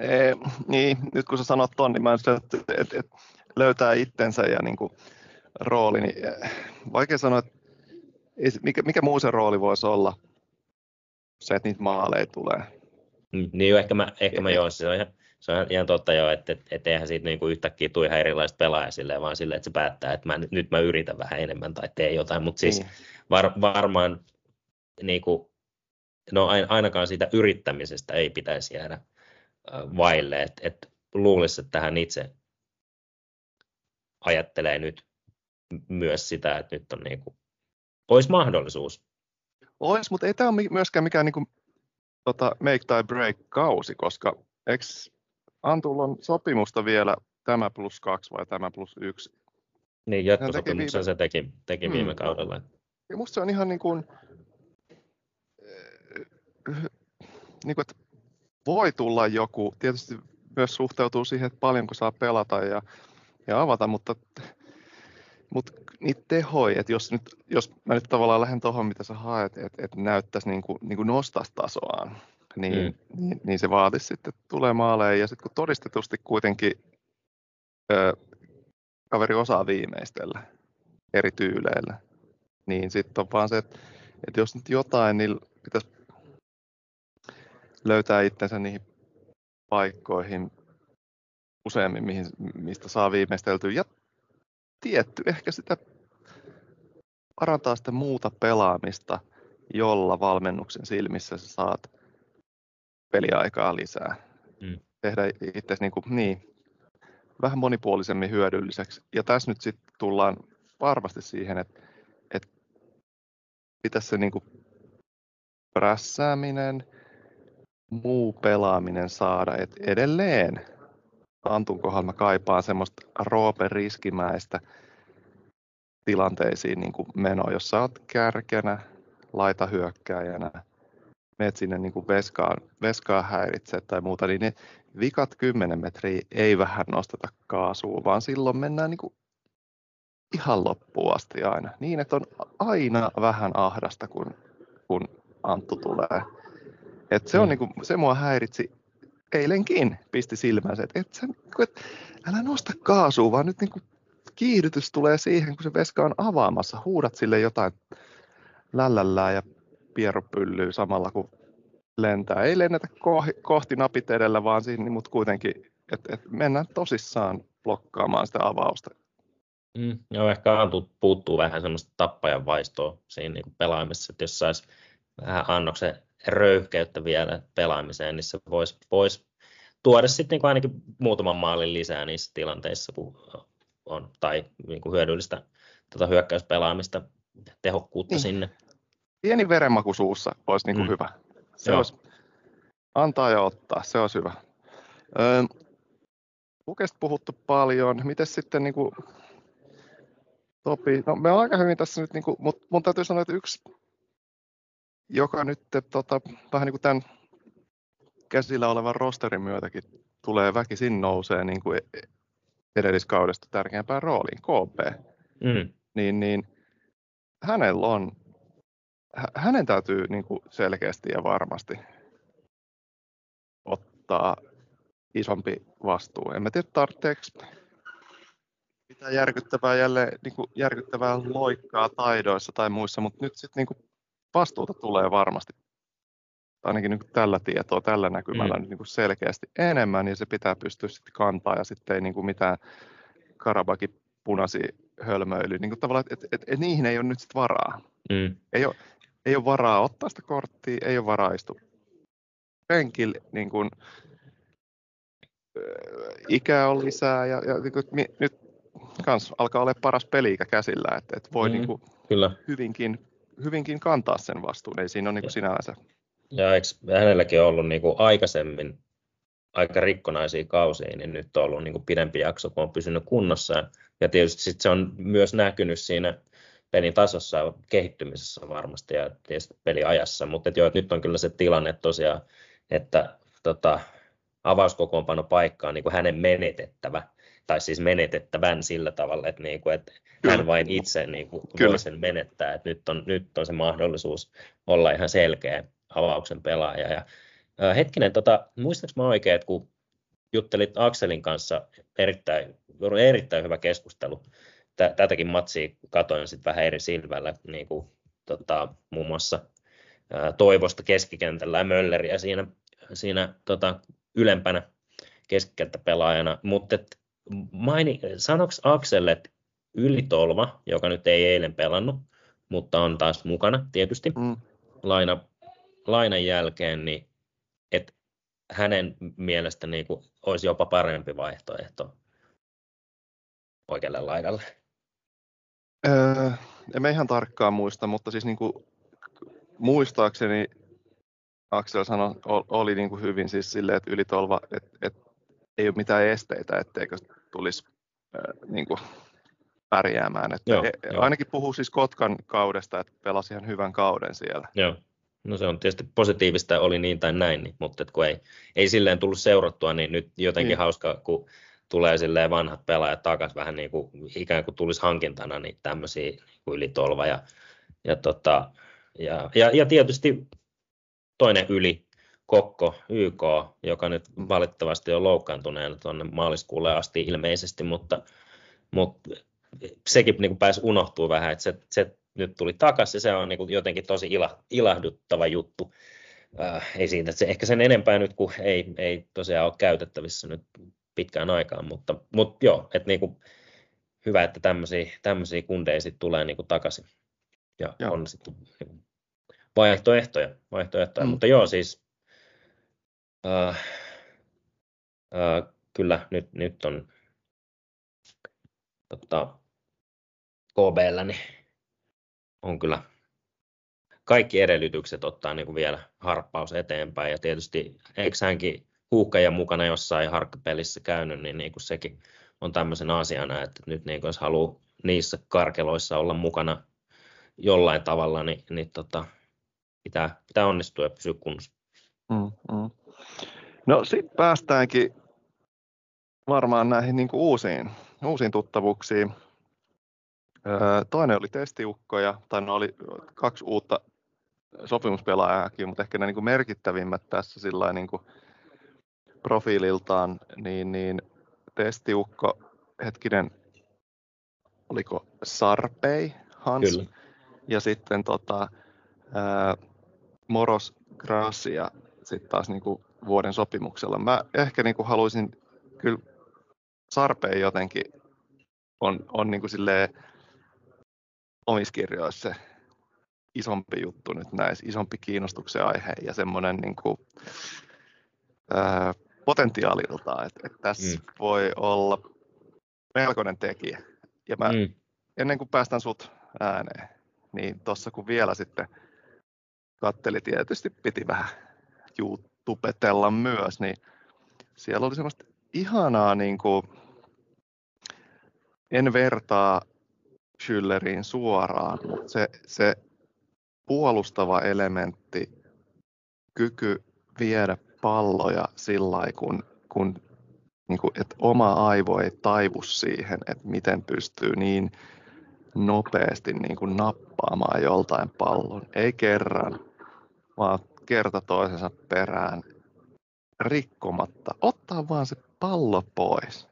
Ee, niin, nyt kun sä sanot ton, niin mä en että et, et löytää itsensä ja niin kuin, rooli, niin eh, vaikea sanoa, että mikä, mikä muu se rooli voisi olla, se, että niitä maaleja tulee. Mm, niin jo, ehkä mä, ehkä mä joo, se on ihan, se on ihan totta jo, että, että, että eihän siitä niin kuin yhtäkkiä tule ihan erilaista pelaajia silleen, vaan silleen, että se päättää, että mä, nyt mä yritän vähän enemmän tai teen jotain, mutta siis niin. var, varmaan niin kuin, no ainakaan siitä yrittämisestä ei pitäisi jäädä vaille, että et luulisi, että hän itse ajattelee nyt myös sitä, että nyt on niin kuin, olisi mahdollisuus. Olisi, mutta ei tämä ole myöskään mikään niin kuin, tota, make tai break kausi, koska eikö Antulla on sopimusta vielä tämä plus kaksi vai tämä plus yksi? Niin, jatkosopimuksen se teki, teki viime hmm. kaudella. Ja musta se on ihan niin kuin, niin kuin, että voi tulla joku, tietysti myös suhteutuu siihen, että paljonko saa pelata ja, ja avata, mutta, mutta niitä tehoja, että jos, nyt, jos mä nyt tavallaan lähden tuohon, mitä sä haet, että, että näyttäisi niin kuin, niin kuin nostaisi tasoaan, niin, mm. niin, niin se vaatisi sitten tulee maaleja. Ja sitten kun todistetusti kuitenkin ö, kaveri osaa viimeistellä eri tyyleillä, niin sitten on vaan se, että, että jos nyt jotain, niin pitäisi löytää itsensä niihin paikkoihin useammin, mihin, mistä saa viimeisteltyä. Ja tietty ehkä sitä parantaa sitä muuta pelaamista, jolla valmennuksen silmissä sä saat peliaikaa lisää. Mm. Tehdä itse niin, kuin, niin, vähän monipuolisemmin hyödylliseksi. Ja tässä nyt sitten tullaan varmasti siihen, että, että pitäisi se niin kuin prässääminen, muu pelaaminen saada. Et edelleen Antun kohdalla mä kaipaan semmoista Roopen riskimäistä tilanteisiin niin kuin menoa, jos sä oot kärkenä, laita hyökkääjänä, menet sinne niin kuin veskaan, veskaan häiritse tai muuta, niin ne vikat 10 metriä ei vähän nosteta kaasua, vaan silloin mennään niin kuin ihan loppuun asti aina. Niin, että on aina vähän ahdasta, kun, kun Anttu tulee. Et se, on, mm. niin kuin, se mua häiritsi eilenkin, pisti silmänsä, että et sen, et, älä nosta kaasua, vaan nyt niin kuin kiihdytys tulee siihen, kun se veska on avaamassa. Huudat sille jotain lällällää ja pieropyllyy samalla, kun lentää. Ei lennetä kohti napit edellä, vaan siinä, mutta kuitenkin, että et mennään tosissaan blokkaamaan sitä avausta. Mm, joo, ehkä puuttuu vähän semmoista tappajan vaistoa siinä niin pelaamisessa, että jos saisi vähän annoksen röyhkeyttä vielä pelaamiseen, niin se voisi vois tuoda sitten niin ainakin muutaman maalin lisää niissä tilanteissa, kun on, tai niin kuin hyödyllistä tota hyökkäyspelaamista, tehokkuutta niin. sinne. Pieni verenmaku suussa olisi niin kuin mm. hyvä. Se Joo. olisi antaa ja ottaa, se olisi hyvä. Öö, Pukesta puhuttu paljon. Miten sitten niin kuin, Topi, no me on aika hyvin tässä nyt, niin kuin, mutta mun täytyy sanoa, että yksi, joka nyt tota, vähän niin kuin tämän käsillä olevan rosterin myötäkin tulee väkisin nousee niin kuin edelliskaudesta tärkeämpään rooliin, KP, mm. niin, niin hänellä on, hänen täytyy niin kuin selkeästi ja varmasti ottaa isompi vastuu. En mä tiedä, tarvitseeko mitään järkyttävää jälleen, niin kuin järkyttävää loikkaa taidoissa tai muissa, mutta nyt sitten niin vastuuta tulee varmasti ainakin niin tällä tietoa, tällä näkymällä mm. niin selkeästi enemmän, niin se pitää pystyä sitten kantaa ja sitten ei niin kuin mitään Karabakin punasi hölmöily. Niin kuin tavallaan, että et, et, niihin ei ole nyt sitten varaa. Mm. Ei, ole, ei ole varaa ottaa sitä korttia, ei ole varaa istua penkillä, niin kuin, ikää on lisää ja, ja niin kuin, nyt kans alkaa olla paras peli käsillä, että, että voi mm, niin kuin, kyllä. Hyvinkin, hyvinkin kantaa sen vastuun, ei siinä ole niin sinänsä. Ja eikö hänelläkin ollut niin kuin aikaisemmin aika rikkonaisia kausia, niin nyt on ollut niin kuin pidempi jakso, kun on pysynyt kunnossa. Ja tietysti sit se on myös näkynyt siinä pelin tasossa kehittymisessä varmasti ja tietysti peliajassa, mutta et joo, nyt on kyllä se tilanne tosiaan, että tota, avauskokoonpano paikka on niin kuin hänen menetettävä, tai siis menetettävän sillä tavalla, että, niin kuin, että hän vain itse niin kuin voi sen menettää, että nyt on, nyt on se mahdollisuus olla ihan selkeä avauksen pelaaja. Ja, ää, hetkinen, tota, muistaaks mä oikein, että kun juttelit Akselin kanssa, erittäin, erittäin hyvä keskustelu, tätäkin matsia katoin sitten vähän eri silmällä, niin kuin, tota, muun muassa ää, Toivosta keskikentällä ja Mölleriä siinä, siinä tota, ylempänä keskikenttäpelaajana, mutta maini, sanoks Aksel, että Ylitolva, joka nyt ei eilen pelannut, mutta on taas mukana tietysti, mm. laina lainan jälkeen, niin että hänen mielestä niin kuin olisi jopa parempi vaihtoehto oikealle laidalle? Öö, en mä ihan tarkkaan muista, mutta siis niin kuin, muistaakseni Aksel sanoi, oli niin kuin hyvin siis silleen, että ylitolva, että, että ei ole mitään esteitä, etteikö tulisi äh, niin kuin pärjäämään. Että joo, he, joo. Ainakin puhuu siis Kotkan kaudesta, että pelasi ihan hyvän kauden siellä. Joo. No se on tietysti positiivista, oli niin tai näin, niin, mutta kun ei, ei silleen tullut seurattua, niin nyt jotenkin niin. hauska, kun tulee silleen vanhat pelaajat takaisin vähän niin kuin ikään kuin tulisi hankintana niin tämmöisiä niin kuin yli tolva ja, ja, tota, ja, ja, ja, tietysti toinen yli, Kokko, YK, joka nyt valitettavasti on loukkaantuneena tuonne maaliskuulle asti ilmeisesti, mutta, mutta sekin niin kuin pääsi unohtuu vähän, että se, se nyt tuli takaisin. Se on niin kuin jotenkin tosi ila, ilahduttava juttu. Äh, ei siitä, että se ehkä sen enempää nyt, kun ei, ei tosiaan ole käytettävissä nyt pitkään aikaan, mutta, mutta joo, että niin kuin, hyvä, että tämmöisiä, tämmöisiä kundeja sitten tulee niin kuin takaisin ja joo. on sitten niin vaihtoehtoja, vaihtoehtoja. Mm. mutta joo siis äh, äh, kyllä nyt, nyt on tota, KBllä niin on kyllä kaikki edellytykset ottaa niin kuin vielä harppaus eteenpäin. Ja tietysti eikö hänkin huuhkajan mukana jossain harkkapelissä käynyt, niin, niin kuin sekin on tämmöisen asiana, että nyt niin kuin jos haluaa niissä karkeloissa olla mukana jollain tavalla, niin, niin tota, pitää, pitää onnistua ja pysyä kunnossa. Mm, mm. No sitten päästäänkin varmaan näihin niin kuin uusiin, uusiin tuttavuuksiin. Öö, toinen oli testiukkoja, tai no oli kaksi uutta sopimuspelaajaakin, mutta ehkä ne niin kuin merkittävimmät tässä sillä niin kuin profiililtaan, niin, niin testiukko, hetkinen, oliko Sarpei Hans, Kyllä. ja sitten tota, ää, Moros Gracia sitten taas niin kuin vuoden sopimuksella. Mä ehkä niin kuin haluaisin, kyllä Sarpei jotenkin on, on niin kuin silleen omissa kirjoissa isompi juttu nyt näissä, isompi kiinnostuksen aihe ja semmoinen niin kuin, ää, potentiaalilta, että, että tässä mm. voi olla melkoinen tekijä. Ja mä, mm. ennen kuin päästän sut ääneen, niin tuossa kun vielä sitten katteli tietysti, piti vähän YouTubetella myös, niin siellä oli semmoista ihanaa, niin kuin, en vertaa Schülleriin suoraan, mutta se, se puolustava elementti, kyky viedä palloja sillä kun, kun niin kuin, että oma aivo ei taivu siihen, että miten pystyy niin nopeasti niin kuin nappaamaan joltain pallon. Ei kerran, vaan kerta toisensa perään rikkomatta. Ottaa vaan se pallo pois.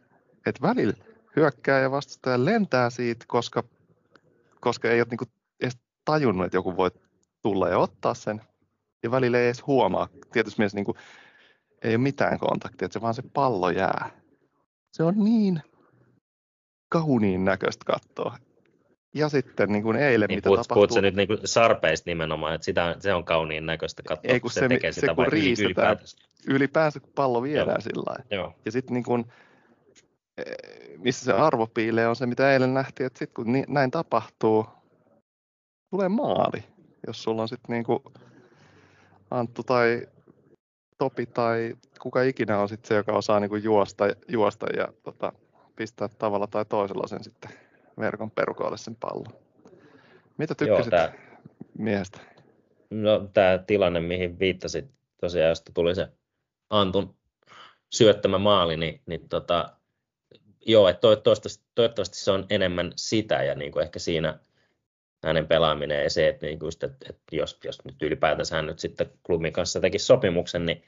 Et välillä hyökkää ja vastustaja lentää siitä, koska, koska ei ole niin kuin edes tajunnut, että joku voi tulla ja ottaa sen. Ja välillä ei edes huomaa. Tietysti mielessä niin kuin, ei ole mitään kontaktia, että se vaan se pallo jää. Se on niin kauniin näköistä katsoa. Ja sitten niin kuin eilen, niin, mitä puhut, tapahtuu... Puhutko nyt niin kuin sarpeista nimenomaan, että sitä, se on kauniin näköistä katsoa, ei, kun se, se tekee se, sitä kun riistetään, ylipäätänsä. ylipäänsä kun pallo viedään Joo. sillä lailla. Ja sitten niin kuin, eh, missä se arvo piilee, on se, mitä eilen nähtiin, että sitten kun näin tapahtuu, tulee maali. Jos sulla on sitten niin kuin Anttu tai Topi tai kuka ikinä on sitten se, joka osaa niin kuin juosta, juosta ja tota, pistää tavalla tai toisella sen sitten verkon perukoille sen pallon. Mitä tykkäsit Joo, tää, miehestä? No tämä tilanne, mihin viittasit tosiaan, josta tuli se Antun syöttämä maali, niin, niin tota, joo, että toivottavasti, toivottavasti se on enemmän sitä ja niin kuin ehkä siinä hänen pelaaminen ja se, että, niin kuin just, että, jos, jos nyt ylipäätänsä hän nyt sitten klubin kanssa teki sopimuksen, niin,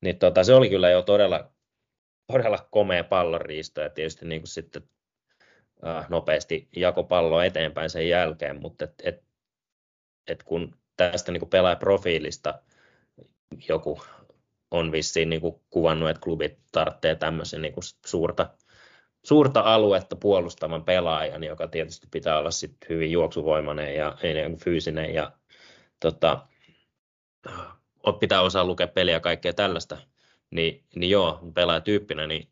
niin tota, se oli kyllä jo todella, todella komea pallonriisto ja tietysti niin kuin sitten nopeasti jako palloa eteenpäin sen jälkeen, mutta et, et, et kun tästä niin pelaajaprofiilista joku on vissiin niin kuvannut, että klubit tarvitsee tämmöisen niin suurta, suurta aluetta puolustavan pelaajan, joka tietysti pitää olla sit hyvin juoksuvoimainen ja fyysinen ja tota, pitää osaa lukea peliä ja kaikkea tällaista, niin, niin joo, pelaajatyyppinä niin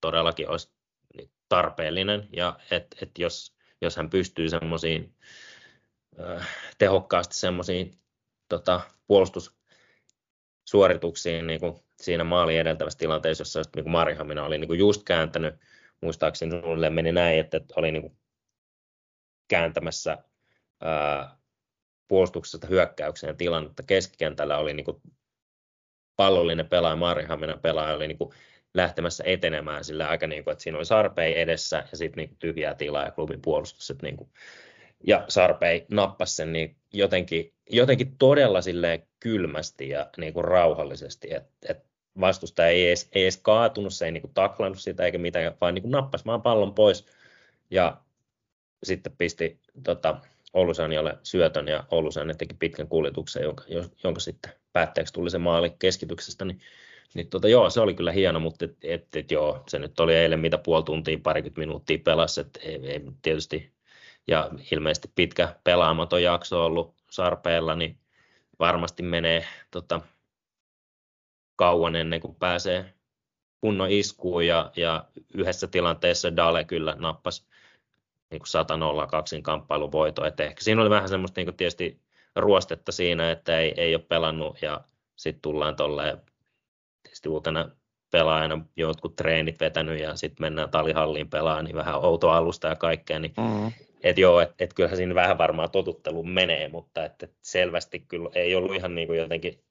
todellakin olisi tarpeellinen ja että et jos, jos hän pystyy semmoisiin äh, tehokkaasti semmoisiin tota, puolustussuorituksiin niin kuin siinä maali edeltävässä tilanteessa, jossa niin kuin Marihamina oli niin kuin just kääntänyt, muistaakseni suunnilleen meni näin, että, että oli niin kuin kääntämässä ää, puolustuksesta hyökkäykseen tilannetta. Keskikentällä oli niin kuin pallollinen pelaaja, Marihamina pelaaja oli niin kuin lähtemässä etenemään sillä aika niin kuin, että siinä oli Sarpei edessä ja sitten niin tyhjää tilaa ja klubin puolustus. Niin kuin, ja Sarpei nappasi sen niin jotenkin, jotenkin todella silleen kylmästi ja niin kuin rauhallisesti, että et vastustaja ei edes, ei edes kaatunut, se ei niin kuin taklannut sitä eikä mitään, vaan niin kuin nappasi vaan pallon pois ja sitten pisti tota, Oulusanjalle syötön ja Oulusanne teki pitkän kuljetuksen, jonka, jonka sitten päätteeksi tuli se maali keskityksestä, niin niin tota, joo, se oli kyllä hieno, mutta et, et, et, joo, se nyt oli eilen mitä puoli tuntia, parikymmentä minuuttia pelas, että ei, ei, tietysti, ja ilmeisesti pitkä pelaamaton jakso ollut sarpeella, niin varmasti menee tota, kauan ennen kuin pääsee kunnon iskuun, ja, ja yhdessä tilanteessa Dale kyllä nappasi niin 100 0 kaksin kamppailuvoito, että ehkä siinä oli vähän semmoista niin tietysti ruostetta siinä, että ei, ei ole pelannut, ja sitten tullaan tolleen tietysti uutena pelaajana jotkut treenit vetänyt ja sitten mennään talihalliin pelaamaan, niin vähän outo alusta ja kaikkea, niin mm-hmm. et joo, että et kyllähän siinä vähän varmaan totuttelu menee, mutta et, et selvästi kyllä ei ollut ihan niin kuin jotenkin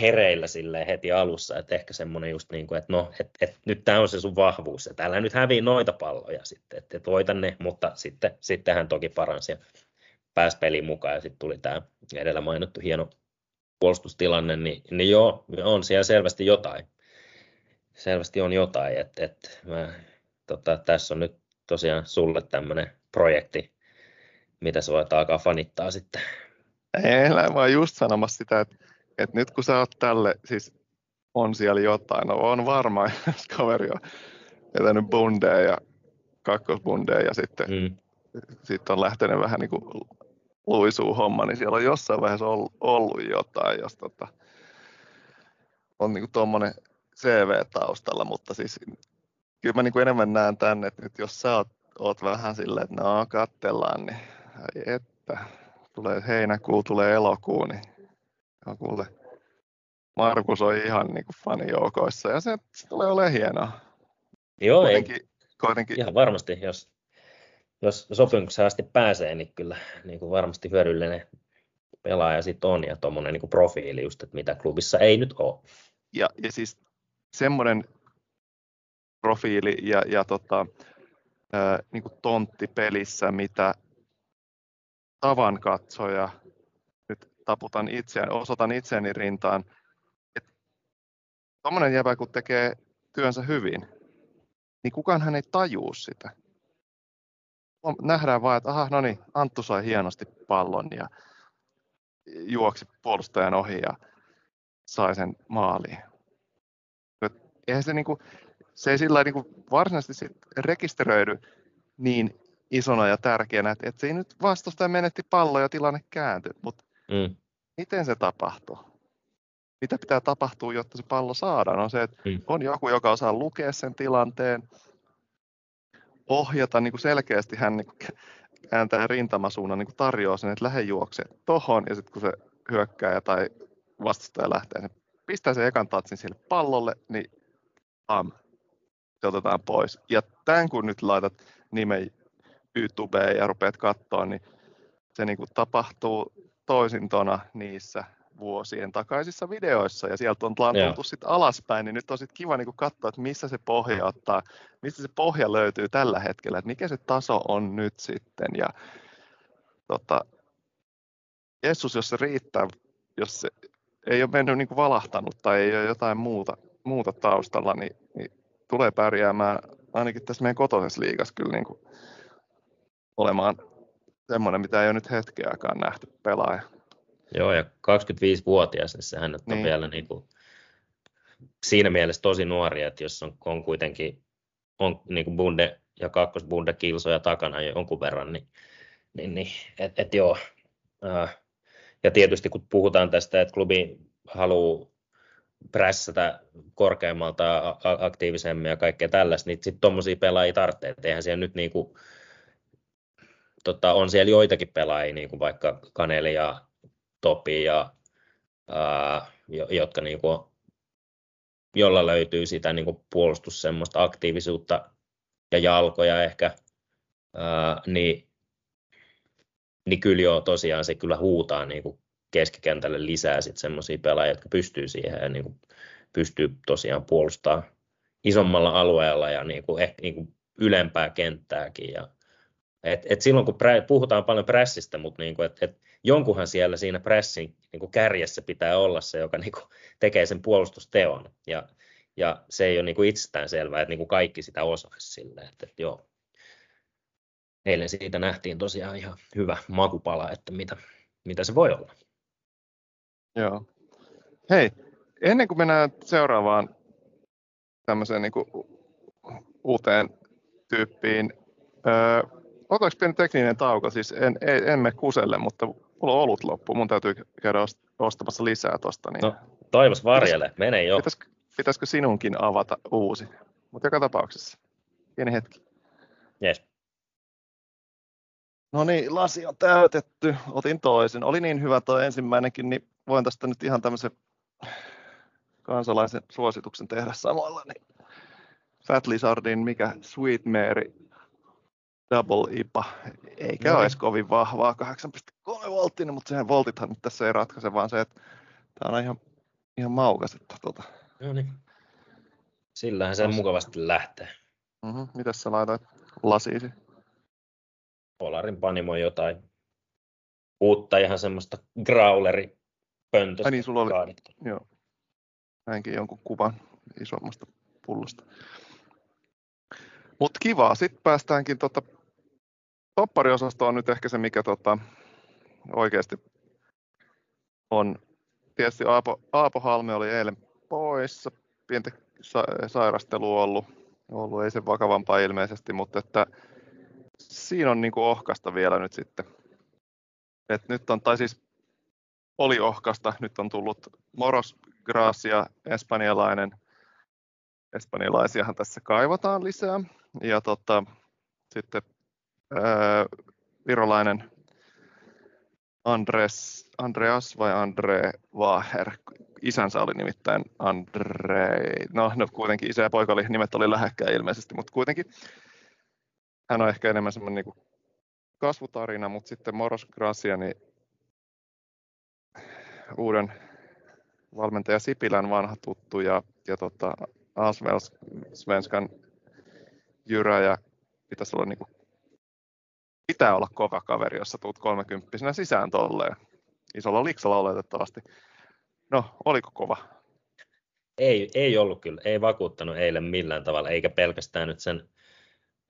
hereillä sille heti alussa, että ehkä semmoinen just niin kuin, että no, että et, nyt tämä on se sun vahvuus, että älä nyt häviä noita palloja sitten, että et voita ne, mutta sitten, sitten hän toki paransi ja pääsi peliin mukaan ja sitten tuli tämä edellä mainittu hieno puolustustilanne, niin, niin joo, on siellä selvästi jotain. Selvästi on jotain, että et mä, tota, tässä on nyt tosiaan sulle tämmöinen projekti, mitä sä voit alkaa fanittaa sitten. Ei, mä vaan just sanomassa sitä, että, että nyt kun sä oot tälle, siis on siellä jotain, no on varmaan, jos kaveri on vetänyt bundeja ja kakkosbundeja ja sitten, mm. sitten on lähtenyt vähän niin kuin luisuu homma, niin siellä on jossain vaiheessa ollut jotain, jos tota, on niin tuommoinen CV taustalla, mutta siis kyllä mä niin kuin enemmän näen tänne, että nyt jos sä oot, oot vähän silleen, että no kattellaan, niin että tulee heinäkuu, tulee elokuu, niin ja kuule, Markus on ihan niin kuin fanijoukoissa ja se, se tulee olemaan hienoa. Joo, kuitenkin, ei, kuitenkin, ihan varmasti, jos jos sopimukseen asti pääsee, niin kyllä niin kuin varmasti hyödyllinen pelaaja sitten on ja tuommoinen niin profiili just, että mitä klubissa ei nyt ole. Ja, ja siis semmoinen profiili ja, ja tota, ää, niin kuin tontti pelissä, mitä tavan katsoja, nyt taputan itseään, osoitan itseäni rintaan, että tuommoinen jäbä kun tekee työnsä hyvin, niin kukaan hän ei tajuu sitä nähdään vaan, että aha, no niin, Anttu sai hienosti pallon ja juoksi puolustajan ohi ja sai sen maaliin. Eihän se, niinku, se ei sillä niinku varsinaisesti sit rekisteröidy niin isona ja tärkeänä, että, että se ei nyt vastustaja menetti pallo ja tilanne kääntyi, mutta mm. miten se tapahtuu? Mitä pitää tapahtua, jotta se pallo saadaan? On se, että mm. on joku, joka osaa lukea sen tilanteen, ohjata niin kuin selkeästi hän niin kuin kääntää rintamasuunnan, niin kuin tarjoaa sen, että lähde juokse tohon, ja sitten kun se hyökkää tai vastustaja lähtee, se pistää sen ekan tatsin sille pallolle, niin am, se otetaan pois. Ja tämän kun nyt laitat nimen YouTubeen ja rupeat katsoa, niin se niin kuin tapahtuu toisintona niissä vuosien takaisissa videoissa ja sieltä on tultu sitten alaspäin, niin nyt on sitten kiva niin katsoa, että missä se pohja ottaa, mistä se pohja löytyy tällä hetkellä, että mikä se taso on nyt sitten ja tota, Jeesus, jos se riittää, jos se ei ole mennyt niin kuin valahtanut tai ei ole jotain muuta, muuta taustalla, niin, niin tulee pärjäämään ainakin tässä meidän kotoisessa liigassa kyllä niin kuin olemaan semmoinen, mitä ei ole nyt hetkeäkään nähty pelaaja. Joo, ja 25-vuotias, niin sehän on niin. vielä niin kuin, siinä mielessä tosi nuori, että jos on, on kuitenkin on niin kuin bunde ja kakkosbunde kilsoja takana jonkun verran, niin, niin, niin että et joo. Äh, ja tietysti kun puhutaan tästä, että klubi haluaa prässätä korkeammalta aktiivisemmin ja kaikkea tällaista, niin sitten tuommoisia pelaajia tarvitsee. Eihän siellä nyt niin kuin, tota, on siellä joitakin pelaajia, niin kuin vaikka Kaneli ja Topi ja ää, jotka niin kuin, jolla löytyy sitä niin kuin puolustus semmoista aktiivisuutta ja jalkoja ehkä, ää, niin, niin kyllä jo tosiaan se kyllä huutaa niin kuin keskikentälle lisää sitten semmoisia pelaajia, jotka pystyy siihen ja niin kuin pystyy tosiaan puolustamaan isommalla alueella ja niin kuin, ehkä niin kuin ylempää kenttääkin. Ja, et, et silloin kun prä, puhutaan paljon pressistä, mutta niin kuin, et, et jonkunhan siellä siinä pressin niin kuin kärjessä pitää olla se, joka niin kuin tekee sen puolustusteon. Ja, ja se ei ole niin kuin itsestään selvää, että niin kuin kaikki sitä osaisi sille. Että, että joo. Eilen siitä nähtiin tosiaan ihan hyvä makupala, että mitä, mitä se voi olla. Joo. Hei, ennen kuin mennään seuraavaan tämmöiseen niin kuin uuteen tyyppiin, öö, otaks pieni tekninen tauko? Siis en, en, emme kuselle, mutta mulla on ollut loppu. Mun täytyy käydä ostamassa lisää tosta. Niin... No, toivos varjele, mene jo. Pitäisikö, pitäisikö sinunkin avata uusi? Mutta joka tapauksessa. Pieni hetki. Yes. No niin, lasi on täytetty. Otin toisen. Oli niin hyvä tuo ensimmäinenkin, niin voin tästä nyt ihan tämmöisen kansalaisen suosituksen tehdä samalla. Niin Fat Lizardin, mikä Sweet Mary Double IPA, eikä no. olisi kovin vahvaa 8,3 volttinen, mutta sehän voltithan nyt tässä ei ratkaise, vaan se, että tämä on ihan, ihan maukas. Että tuota. No niin. Sillähän se mukavasti lähtee. Mm-hmm. Mitäs sä laitoit lasiisi? Polarin panimo jotain uutta ihan semmoista growleri pöntöstä. Ai niin, sulla oli, kaadittu. joo. Näinkin jonkun kuvan isommasta pullosta. Mutta kiva, sitten päästäänkin tota, toppariosasto on nyt ehkä se, mikä tota, oikeasti on. Tietysti Aapo, Aapo Halme oli eilen poissa, pientä sa- sairastelua ollut, ollut, ei se vakavampaa ilmeisesti, mutta että siinä on niin kuin ohkasta vielä nyt sitten. Et nyt on, tai siis oli ohkasta, nyt on tullut Moros Gracia, espanjalainen. Espanjalaisiahan tässä kaivataan lisää. Ja tota, sitten ää, virolainen Andres, Andreas vai Andre Vaher. Isänsä oli nimittäin Andre, no, no kuitenkin isä ja poika oli, nimet oli lähekkäin ilmeisesti, mutta kuitenkin hän on ehkä enemmän semmoinen niin kasvutarina, mutta sitten Moros Gracia, niin uuden valmentaja Sipilän vanha tuttu ja, ja tota, Svenskan Jyrä ja pitäisi olla niin kuin, pitää olla kova kaveri, jos sä tuut 30 sisään tolleen. Isolla liksalla oletettavasti. No, oliko kova? Ei, ei ollut kyllä, ei vakuuttanut eilen millään tavalla, eikä pelkästään nyt sen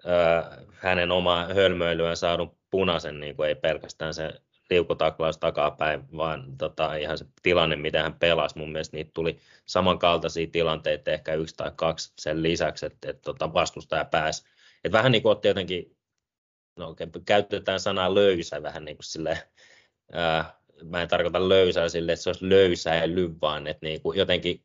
ö, hänen omaa hölmöilyään saadun punaisen, niin kuin ei pelkästään se liukutaklaus takapäin, vaan tota, ihan se tilanne, mitä hän pelasi. Mun mielestä niitä tuli samankaltaisia tilanteita, ehkä yksi tai kaksi sen lisäksi, että, että tota, vastustaja pääsi. Et vähän niin kuin otti jotenkin, no okay, käytetään sanaa löysä vähän niin kuin silleen, ää, mä en tarkoita löysää sille, että se olisi löysäily, vaan että niin kuin jotenkin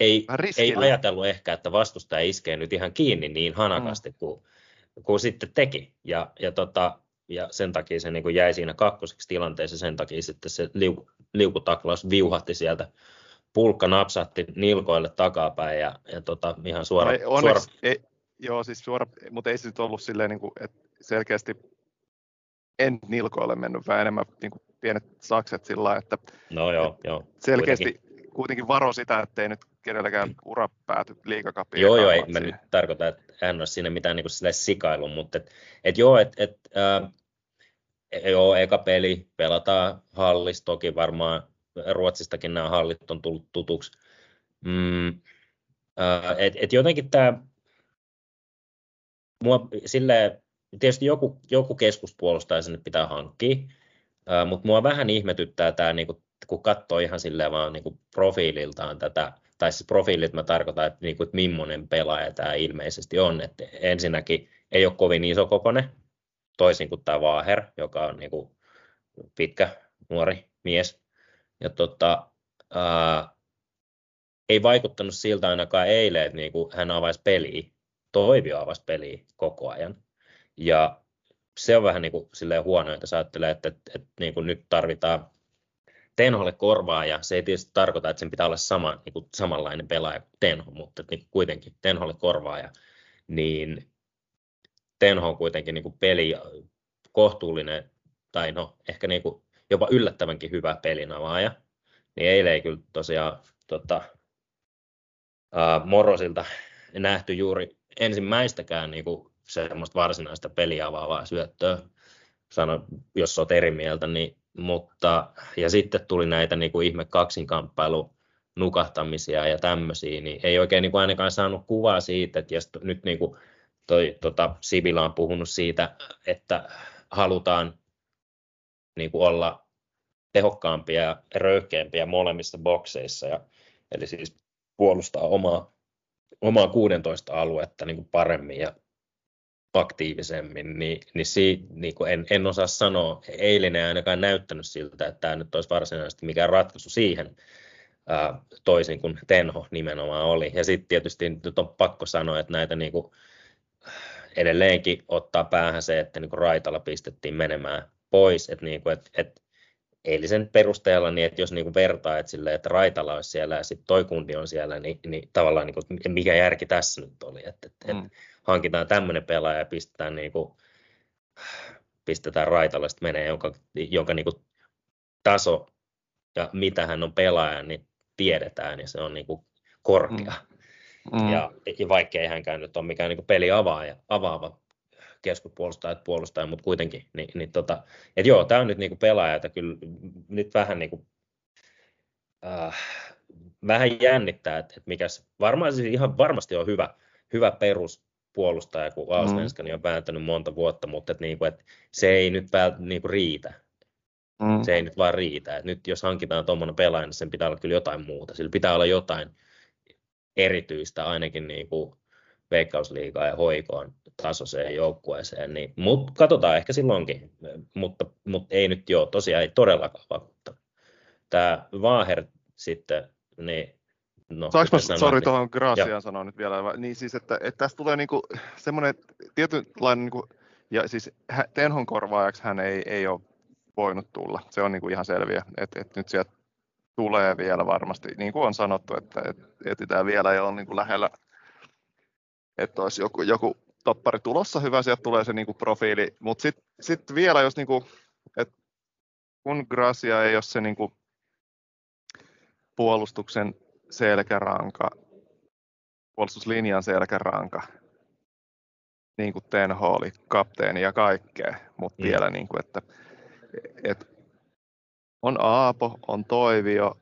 ei, ei ajatellut ehkä, että vastustaja iskee nyt ihan kiinni niin hanakasti mm. kuin, kuin sitten teki. Ja, ja tota, ja sen takia se niin kuin jäi siinä kakkoseksi tilanteessa, sen takia sitten se liu, liukutaklaus viuhatti sieltä, pulkka napsahti nilkoille takapäin ja, ja tota, ihan suora. No ei, onneksi, suora... Ei, joo, siis suora, mutta ei se nyt ollut silleen, niin kuin, että selkeästi en nilkoille mennyt, vaan enemmän niin kuin pienet sakset sillä että no joo, joo, selkeästi kuitenkin. kuitenkin varo sitä, ettei nyt kenelläkään ura pääty liikakapiin. Joo, joo, ei mä nyt tarkoita, että hän olisi siinä mitään niin kuin sikailun, mutta et, et joo, että et, äh, joo, eka peli pelataan hallis, toki varmaan Ruotsistakin nämä hallit on tullut tutuksi. Mm, äh, et, et jotenkin tämä, mua sille tietysti joku, joku keskuspuolustaja sinne pitää hankkia, äh, mutta mua vähän ihmetyttää tämä, niinku, kun katsoo ihan silleen vaan niinku profiililtaan tätä, tai siis profiilit mä tarkoitan, että, niinku, että millainen pelaaja tämä ilmeisesti on. että ensinnäkin ei ole kovin iso kokone, toisin kuin tämä Vaaher, joka on niinku pitkä, nuori mies. Ja tota, ää, ei vaikuttanut siltä ainakaan eilen, että niinku hän avaisi peliä. Toivio avasi peliä koko ajan. Ja se on vähän niin kuin silleen huono, että sä että, että, että niin kuin nyt tarvitaan Tenholle korvaa, ja se ei tietysti tarkoita, että sen pitää olla sama, niin kuin samanlainen pelaaja kuin Tenho, mutta niin kuitenkin Tenholle korvaaja, niin Tenho on kuitenkin niin kuin peli kohtuullinen, tai no ehkä niin kuin jopa yllättävänkin hyvä pelinavaaja, niin eilen ei kyllä tosiaan tota, ää, Morosilta nähty juuri ensimmäistäkään niin kuin semmoista varsinaista peliavaavaa syöttöä, sano, jos olet eri mieltä, niin, mutta, ja sitten tuli näitä niin kuin ihme kaksinkamppailu nukahtamisia ja tämmöisiä, niin ei oikein niin kuin ainakaan saanut kuvaa siitä, että jos nyt niin kuin toi, tota, Sibila on puhunut siitä, että halutaan niin kuin olla tehokkaampia ja röyhkeämpiä molemmissa bokseissa, ja, eli siis puolustaa omaa, omaa 16 aluetta niin kuin paremmin ja aktiivisemmin, niin, niin, si, niin kuin en, en osaa sanoa, eilinen ei ainakaan näyttänyt siltä, että tämä nyt olisi varsinaisesti mikään ratkaisu siihen, ää, toisin kuin Tenho nimenomaan oli. Ja sitten tietysti nyt on pakko sanoa, että näitä niin kuin, edelleenkin ottaa päähän se, että niin kuin Raitala pistettiin menemään pois, että, niin kuin, että, että eilisen perusteella, niin että jos niin kuin vertaa, että, silleen, että Raitala olisi siellä ja sitten toi kundi on siellä, niin, niin tavallaan niin kuin, mikä järki tässä nyt oli, että, että, mm. hankitaan tämmöinen pelaaja ja pistetään, niin kuin, pistetään Raitala sitten menee, jonka, jonka niin kuin taso ja mitä hän on pelaaja, niin tiedetään ja se on niin kuin korkea. Mm. Mm. Ja, ja vaikkei hänkään nyt ole mikään niin peli avaaja, avaava keskuspuolustaja, puolustaja, mutta kuitenkin. Niin, niin tota, et joo, tämä on nyt niinku pelaaja, että kyllä nyt vähän niinku, äh, vähän jännittää, että, että mikä varmaan siis ihan varmasti on hyvä, hyvä peruspuolustaja, kun Alsvenskani mm. on vääntänyt monta vuotta, mutta että, niinku, että se ei nyt päältä niinku riitä. Mm. Se ei nyt vaan riitä. Et nyt jos hankitaan tuommoinen pelaaja, niin sen pitää olla kyllä jotain muuta. Sillä pitää olla jotain erityistä ainakin niin kuin veikkausliigaa ja hoikoon tasoiseen joukkueeseen, niin, mutta katsotaan ehkä silloinkin, mutta, mutta ei nyt jo, tosiaan ei todellakaan vakuutta. Tämä Vaaher sitten, niin No, Saanko mä, sori, niin, tuohon Graciaan sanoa nyt vielä, niin siis, että, että tästä tulee niinku semmoinen tietynlainen, niinku, ja siis Tenhon korvaajaksi hän ei, ei ole voinut tulla, se on niinku ihan selviä, että, että nyt sieltä tulee vielä varmasti, niin kuin on sanottu, että, että etsitään vielä ja on niin kuin lähellä että olisi joku, joku toppari tulossa hyvä, sieltä tulee se niinku profiili, mutta sitten sit vielä, jos niinku, et kun Gracia ei ole se niinku puolustuksen selkäranka, puolustuslinjan selkäranka, niin kuin Tenho oli, kapteeni ja kaikkea, mutta mm. vielä niin kuin, että et on Aapo, on Toivio,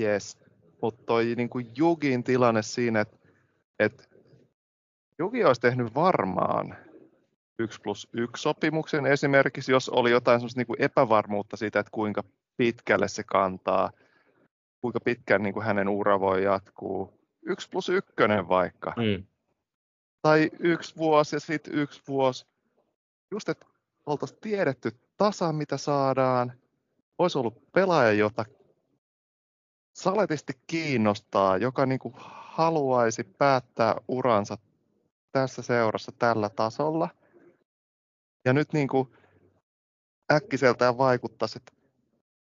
yes, mutta toi niin kuin Jugin tilanne siinä, että et Juki olisi tehnyt varmaan 1 plus 1 sopimuksen esimerkiksi, jos oli jotain niin kuin epävarmuutta siitä, että kuinka pitkälle se kantaa, kuinka pitkään niin kuin hänen ura voi jatkuu. 1 plus 1 vaikka. Mm. Tai yksi vuosi ja sitten yksi vuosi. Just, että oltaisiin tiedetty tasan, mitä saadaan. Olisi ollut pelaaja, jota saletisti kiinnostaa, joka niin kuin haluaisi päättää uransa tässä seurassa tällä tasolla. Ja nyt niin kuin äkkiseltään vaikuttaisi, että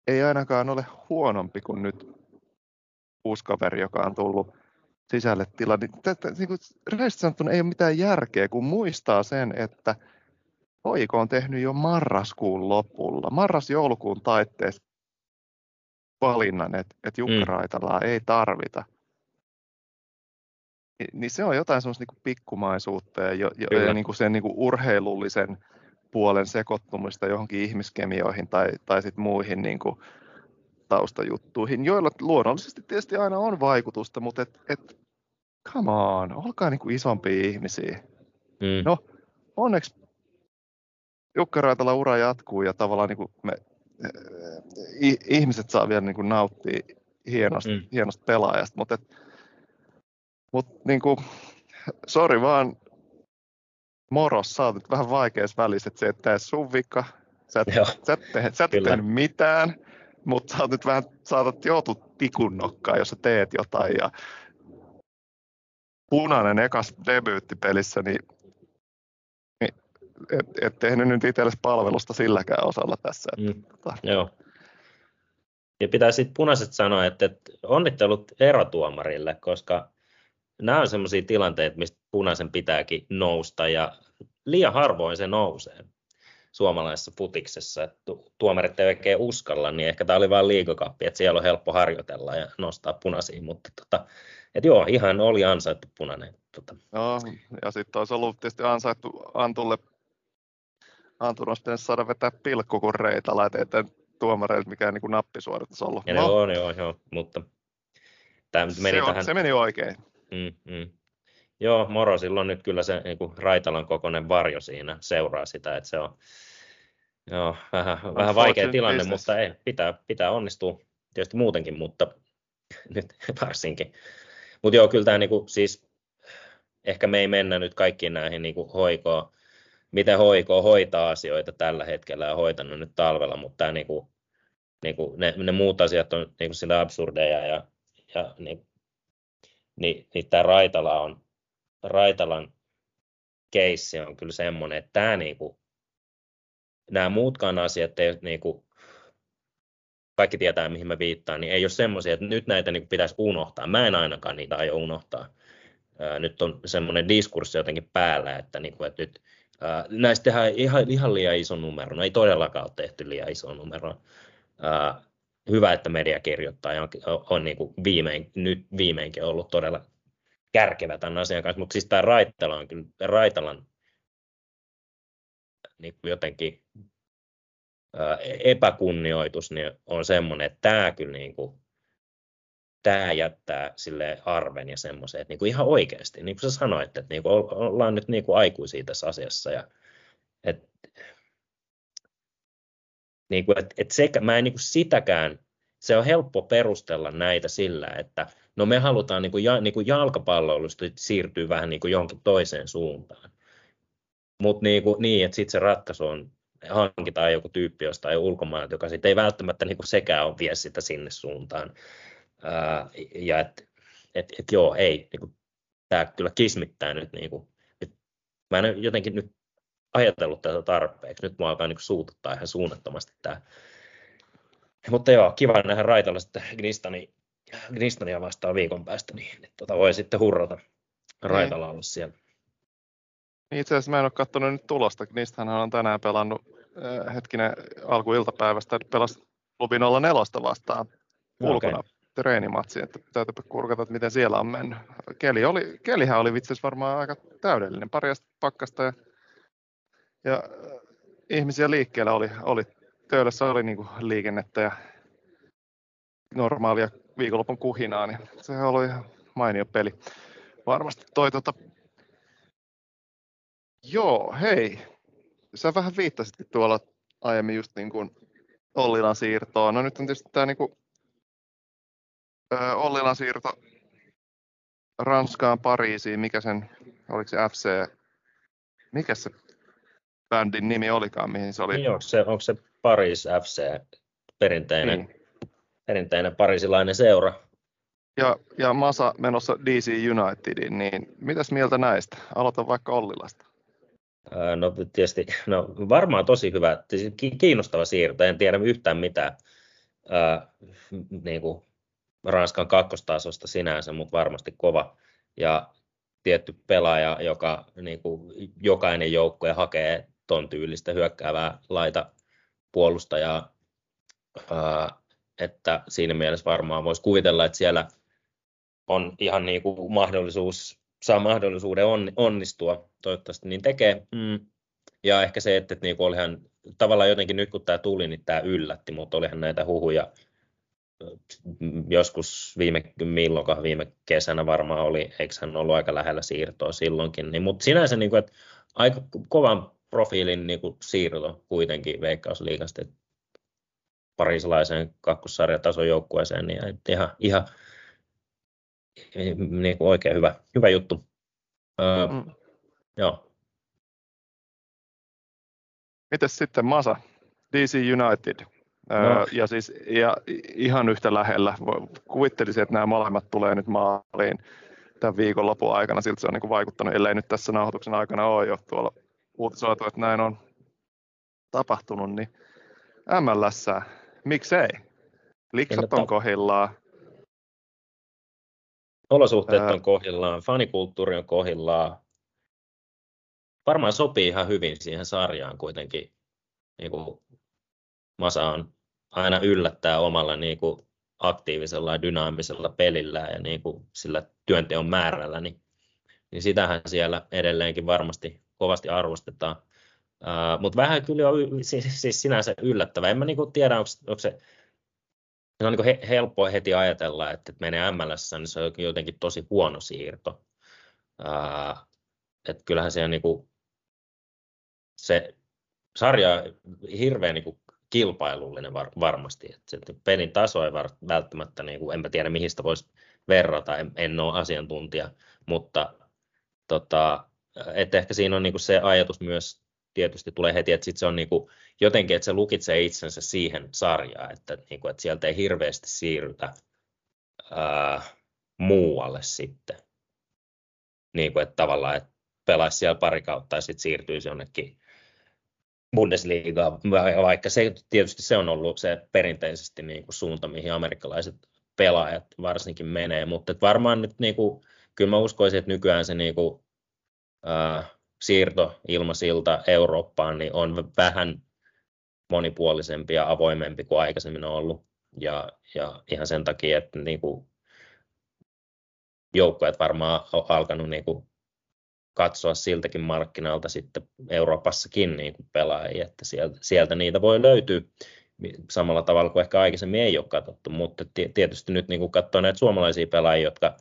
ei ainakaan ole huonompi kuin nyt uusi kaveri, joka on tullut sisälle tila. Niin, tätä, niin kuin sanottuna ei ole mitään järkeä, kun muistaa sen, että Hoiko on tehnyt jo marraskuun lopulla, marras-joulukuun taitteessa valinnan, että, että Jukka mm. Ei tarvita niin se on jotain semmoista niin pikkumaisuutta ja, jo, ja niin kuin sen niin kuin urheilullisen puolen sekoittumista johonkin ihmiskemioihin tai, tai sit muihin niin kuin taustajuttuihin, joilla luonnollisesti tietysti aina on vaikutusta, mutta et, et, come on, olkaa niin kuin isompia ihmisiä. Mm. No, onneksi Jukka Raitala ura jatkuu ja tavallaan niin kuin me, eh, ihmiset saa vielä niin kuin nauttia hienosta, mm. hienosta pelaajasta, mutta et, mutta niin kuin, sori vaan, moros, sä oot vähän vaikeassa välissä, että se et tee sun vika, sä et, sä et, te, sä et tehnyt mitään, mutta sä oot nyt vähän, saatat joutua tikun nokkaan, jos sä teet jotain. Ja punainen ekas debyyttipelissä, niin, niin et, et tehnyt nyt itsellesi palvelusta silläkään osalla tässä. Että, mm, tota. Joo. Ja pitää sitten punaiset sanoa, että, että onnittelut erotuomarille, koska nämä on sellaisia tilanteita, mistä punaisen pitääkin nousta ja liian harvoin se nousee suomalaisessa putiksessa, että tuomarit ei oikein uskalla, niin ehkä tämä oli vain liikakappi, että siellä on helppo harjoitella ja nostaa punaisiin, mutta tota, et joo, ihan oli ansaittu punainen. Tota. Joo, ja sitten olisi ollut tietysti ansaittu Antulle, Antun olisi pitänyt saada vetää pilkku kun reitä, laitetaan tuomareille mikään niin nappisuoritus ollut. Ja no. on, joo, joo, mutta tämä meni se, tähän... se meni oikein. Mm, mm. Joo, Moro silloin nyt kyllä se niin kuin Raitalan kokoinen varjo siinä seuraa sitä, että se on, Joo, vähän, vähän vaikea tilanne, business. mutta ei, pitää, pitää onnistua tietysti muutenkin, mutta nyt varsinkin. Mutta joo, kyllä tämä niinku, siis ehkä me ei mennä nyt kaikkiin näihin niinku hoikoon, miten hoikoo hoitaa asioita tällä hetkellä ja hoitanut nyt talvella, mutta tämä niinku, niinku, ne, ne, muut asiat on niinku sillä absurdeja ja, ja niin, niin, niin tämä Raitala on, Raitalan keissi on kyllä semmoinen, että tämä niinku, nämä muutkaan asiat ei niinku, kaikki tietää, mihin mä viittaan, niin ei ole semmoisia, että nyt näitä niin pitäisi unohtaa. Mä en ainakaan niitä aio unohtaa. nyt on semmoinen diskurssi jotenkin päällä, että, niin kuin, että nyt näistä tehdään ihan, ihan liian iso numero. No ei todellakaan ole tehty liian iso numero. Hyvä, että media kirjoittaa ja on, on niin kuin viimein, nyt viimeinkin ollut todella kärkevä tämän asian kanssa, mutta siis tämä Raitala on kyllä, Raitalan niin kuin jotenkin epäkunnioitus niin on semmoinen, että tämä kyllä niin kuin, tämä jättää sille arven ja semmoisen, että niin kuin ihan oikeasti, niin kuin sä sanoit, että niin kuin ollaan nyt niin kuin aikuisia tässä asiassa ja että niin kuin, että, että sekä, mä en niin kuin sitäkään, se on helppo perustella näitä sillä, että no me halutaan niin kuin, ja, niin kuin jalkapalloilusta siirtyä vähän niin kuin johonkin toiseen suuntaan. Mutta niin, kuin, niin, että sitten se ratkaisu on hankitaan joku tyyppi jostain ulkomailta, joka sitten ei välttämättä niin kuin sekään ole vie sitä sinne suuntaan. Ää, ja että et, et joo, ei, niin kuin, tämä kyllä kismittää nyt, niin kuin, nyt, mä en jotenkin nyt ajatellut tätä tarpeeksi, nyt mua alkaa niin suututtaa ihan suunnattomasti tämä. Mutta joo, kiva nähdä Raitalla sitten Gnistani, Gnistania vastaan viikon päästä, niin, niin tota voi sitten hurrata Raitalla olla siellä. Niin itse asiassa mä en ole katsonut nyt tulosta. Niistähän on tänään pelannut äh, hetkinen alkuiltapäivästä, pelasi klubi 04 vastaan ulkona okay. treenimatsi, että täytyypä kurkata, että miten siellä on mennyt. Keli oli, kelihän oli itse varmaan aika täydellinen, pari pakkasta ja, ja äh, ihmisiä liikkeellä oli, oli Töölössä oli niin kuin liikennettä ja normaalia viikonlopun kuhinaa, niin se oli ihan mainio peli. Varmasti toi tota, Joo, hei. Sä vähän viittasitkin tuolla aiemmin just niin kuin Ollilan siirtoon. No nyt on tietysti tämä niin kuin, Ollilan siirto Ranskaan, Pariisiin, mikä sen, oliko se FC, mikä se bändin nimi olikaan, mihin se oli? Niin, onko se, onko se Paris FC, perinteinen, niin. perinteinen parisilainen seura? Ja, ja Masa menossa DC Unitediin, niin mitäs mieltä näistä? Aloita vaikka Ollilasta. No tietysti, no varmaan tosi hyvä, kiinnostava siirto, en tiedä yhtään mitään ää, niin kuin Ranskan kakkostasosta sinänsä, mutta varmasti kova ja tietty pelaaja, joka niin kuin jokainen joukkue hakee ton tyylistä hyökkäävää laita puolustajaa, että siinä mielessä varmaan voisi kuvitella, että siellä on ihan niin kuin mahdollisuus saa mahdollisuuden onnistua, toivottavasti niin tekee. Mm. Ja ehkä se, että, että niin olihan tavallaan jotenkin nyt kun tämä tuli, niin tämä yllätti, mutta olihan näitä huhuja joskus viime, milloinkaan viime kesänä varmaan oli, eikö hän ollut aika lähellä siirtoa silloinkin, niin, mutta sinänsä niin kuin, että aika kovan profiilin niin kuin siirto kuitenkin Veikkausliigasta, että parisilaiseen kakkosarjatason joukkueeseen, niin ihan, ihan niin kuin oikein hyvä, hyvä juttu. Öö, mm. Joo. Mites sitten Masa, DC United? No. ja siis ja ihan yhtä lähellä. Kuvittelisin, että nämä molemmat tulee nyt maaliin tämän viikonlopun aikana. Siltä se on niin vaikuttanut, ellei nyt tässä nauhoituksen aikana ole jo tuolla uutisoitu, että näin on tapahtunut, niin MLS, miksei? Liksat on kohillaan, Olosuhteet on kohillaan, fanikulttuuri on kohillaan. Varmaan sopii ihan hyvin siihen sarjaan kuitenkin. Niin kuin Masa on aina yllättää omalla niin kuin aktiivisella ja dynaamisella pelillä ja niin kuin sillä työnteon määrällä, niin, niin sitähän siellä edelleenkin varmasti kovasti arvostetaan. Uh, Mutta vähän kyllä on siis, siis sinänsä yllättävää. En mä niin kuin tiedä, onko, se se on niin he, helppo heti ajatella, että menee MLS, niin se on jotenkin tosi huono siirto. Ää, että kyllähän se on niin kuin, se sarja hirveän niin kuin kilpailullinen var, varmasti. Että se pelin taso ei var, välttämättä, niin kuin, enpä tiedä mihin sitä voisi verrata, en, en ole asiantuntija, mutta tota, että ehkä siinä on niin kuin se ajatus myös tietysti tulee heti, että sit se on niin kuin, jotenkin, että se lukitsee itsensä siihen sarjaan, että, niin kuin, että sieltä ei hirveästi siirrytä ää, muualle sitten. Niin kuin, että tavallaan, että pelaisi siellä pari kautta ja sitten siirtyisi jonnekin Bundesliga, vaikka se tietysti se on ollut se perinteisesti niin kuin suunta, mihin amerikkalaiset pelaajat varsinkin menee, mutta varmaan nyt niin kuin, kyllä mä uskoisin, että nykyään se niin kuin, siirto ilmasilta Eurooppaan niin on vähän monipuolisempi ja avoimempi kuin aikaisemmin on ollut. Ja, ja ihan sen takia, että niin kuin joukkueet varmaan on alkanut niin kuin katsoa siltäkin markkinalta sitten Euroopassakin niin kuin pelaajia, että sieltä, sieltä niitä voi löytyä samalla tavalla kuin ehkä aikaisemmin ei ole katsottu, mutta tietysti nyt niin kuin katsoo näitä suomalaisia pelaajia, jotka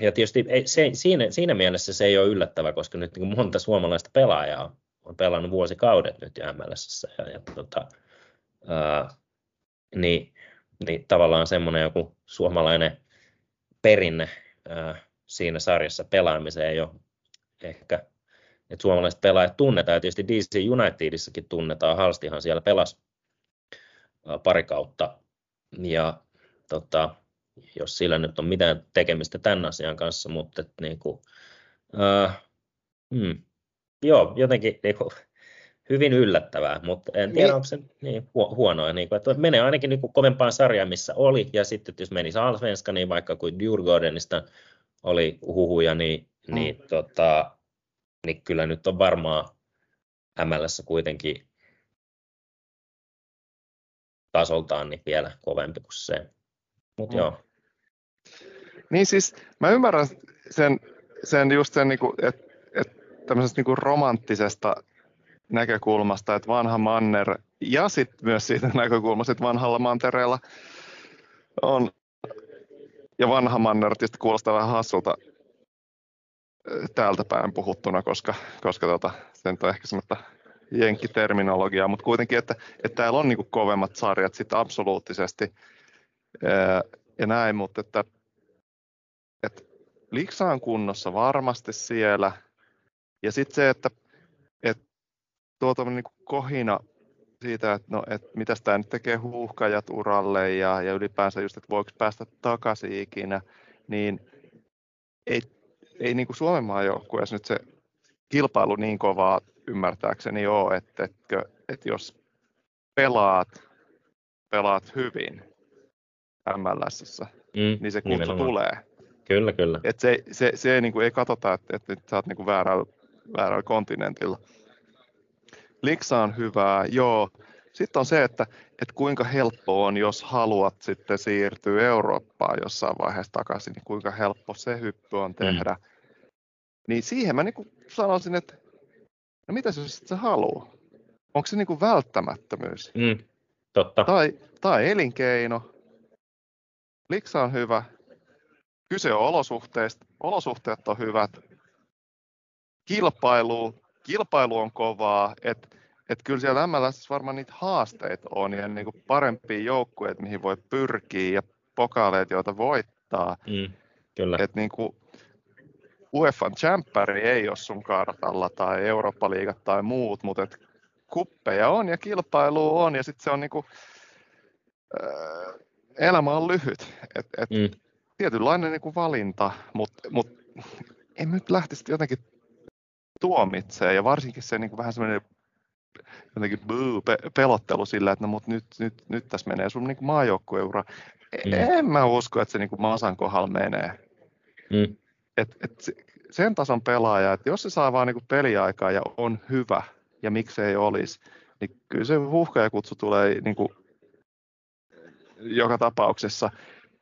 ja tietysti ei, se, siinä, siinä mielessä se ei ole yllättävä, koska nyt niin monta suomalaista pelaajaa on pelannut vuosikaudet nyt jo MLS. Ja, ja tota, ää, niin, niin tavallaan semmoinen joku suomalainen perinne ää, siinä sarjassa pelaamiseen ole ehkä, että suomalaiset pelaajat tunnetaan, ja tietysti DC Unitedissakin tunnetaan, Halstihan siellä pelasi pari kautta, ja tota, jos sillä nyt on mitään tekemistä tämän asian kanssa, mutta että niin kuin, äh, hmm, joo, jotenkin niin kuin, hyvin yllättävää, mutta en tiedä, niin. onko se niin huonoa. Niin kuin, että menee ainakin niin kuin kovempaan sarjaan, missä oli, ja sitten jos menisi Alsvenska, niin vaikka kuin Djurgårdenista oli huhuja, niin, mm. niin, tota, niin kyllä nyt on varmaan MLS kuitenkin tasoltaan niin vielä kovempi kuin se. Mutta mm. joo. Niin siis mä ymmärrän sen, sen just sen, niin että et tämmöisestä niin romanttisesta näkökulmasta, että vanha manner ja sitten myös siitä näkökulmasta, että vanhalla mantereella on, ja vanha manner tietysti kuulostaa vähän hassulta täältä päin puhuttuna, koska, koska tota, se on ehkä semmoista jenkkiterminologiaa, mutta kuitenkin, että, että täällä on niin kovemmat sarjat sitten absoluuttisesti ja näin, mutta että liksa on kunnossa varmasti siellä. Ja sitten se, että, että tuo niin kohina siitä, että, no, että mitä tämä nyt tekee huuhkajat uralle ja, ja ylipäänsä just, että voiko päästä takaisin ikinä, niin ei, ei niin kuin Suomen maajoukkueessa nyt se kilpailu niin kovaa ymmärtääkseni ole, että, että, että jos pelaat, pelaat hyvin MLSssä, mm, niin se kutsu nimenomaan. tulee. Kyllä, kyllä. Et se, se, se ei, niin kuin, ei katsota, että, että sä oot niin kuin väärällä, väärällä kontinentilla. Liksa on hyvää, joo. Sitten on se, että, että kuinka helppo on, jos haluat sitten siirtyä Eurooppaan jossain vaiheessa takaisin, niin kuinka helppo se hyppy on mm. tehdä. Mm. Niin siihen mä niin kuin sanoisin, että no mitä se sitten haluaa? Onko se niin kuin välttämättömyys? Mm, totta. Tai, tai elinkeino. Liksa on hyvä, kyse on olosuhteista, olosuhteet on hyvät, kilpailu, kilpailu on kovaa, että et kyllä siellä MLS varmaan niitä haasteita on ja niin kuin parempia joukkueita, mihin voi pyrkiä ja pokaaleet, joita voittaa. Mm, kyllä. Et niin kuin UEFan champpari ei ole sun kartalla tai Eurooppa-liigat tai muut, mutta et kuppeja on ja kilpailu on ja sitten se on niin kuin, äh, elämä on lyhyt. Et, et mm tietynlainen niin kuin valinta, mutta mut, en nyt lähtisi jotenkin tuomitsemaan ja varsinkin se niin kuin vähän semmoinen jotenkin boo, pe, pelottelu sillä, että no mut nyt, nyt, nyt tässä menee sun niin maajoukkueura. Mm. En mä usko, että se niin kuin Masan kohdalla menee. Mm. Et, et sen tason pelaaja, että jos se saa vaan niin peliaikaa ja on hyvä, ja miksei olisi, niin kyllä se huuhkajakutsu tulee niin kuin joka tapauksessa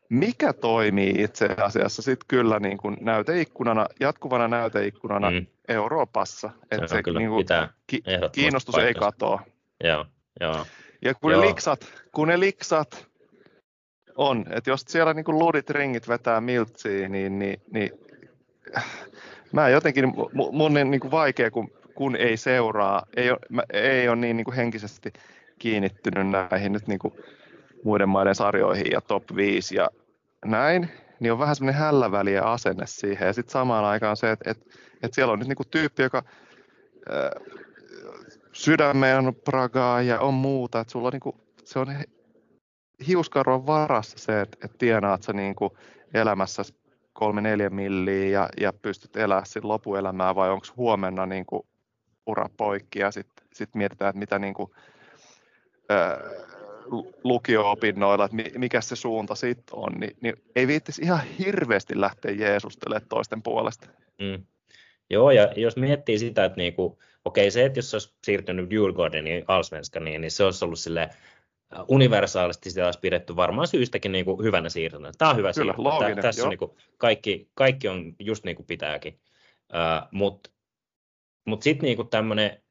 mikä toimii itse asiassa sitten kyllä niin kuin näyteikkunana, jatkuvana näyteikkunana mm. Euroopassa. Että se, se niin kuin, ki- kiinnostus paikassa. ei katoa. Joo, joo. Ja kun joo. ne liksat, kun ne liksat on, että jos siellä niin kuin ludit ringit vetää miltsiin, niin, niin, niin mä jotenkin, mun on niin kuin vaikea, kun kun ei seuraa, ei ole, ei ole niin, niin kuin henkisesti kiinnittynyt näihin nyt niin kuin muiden maiden sarjoihin ja top 5 ja näin, niin on vähän semmoinen hälläväliä asenne siihen. Ja sitten samaan aikaan se, että, että, että siellä on nyt niin kuin tyyppi, joka äh, sydämeen on Pragaa ja on muuta, että sulla on niin kuin, se on hiuskarvan varassa se, että, että tienaat sä niin kuin elämässä kolme neljä milliä ja, ja pystyt elämään sit lopuelämää vai onko huomenna niin kuin ura poikki ja sitten sit mietitään, että mitä niin kuin, ää, lukio-opinnoilla, että mikä se suunta sitten on, niin, niin ei viittisi ihan hirveästi lähteä Jeesustelemaan toisten puolesta. Mm. Joo, ja jos miettii sitä, että niinku, okei, se, että jos olisi siirtynyt Djurgårdenin Allsvenskaniin, niin se olisi ollut sille universaalisti sitä olisi pidetty varmaan syystäkin niin kuin hyvänä siirtona. Tämä on hyvä Kyllä, siirtona. Looginen, Tässä on niin kuin, kaikki, kaikki on just niin kuin pitääkin. Uh, Mutta mut sitten niin tämmöinen,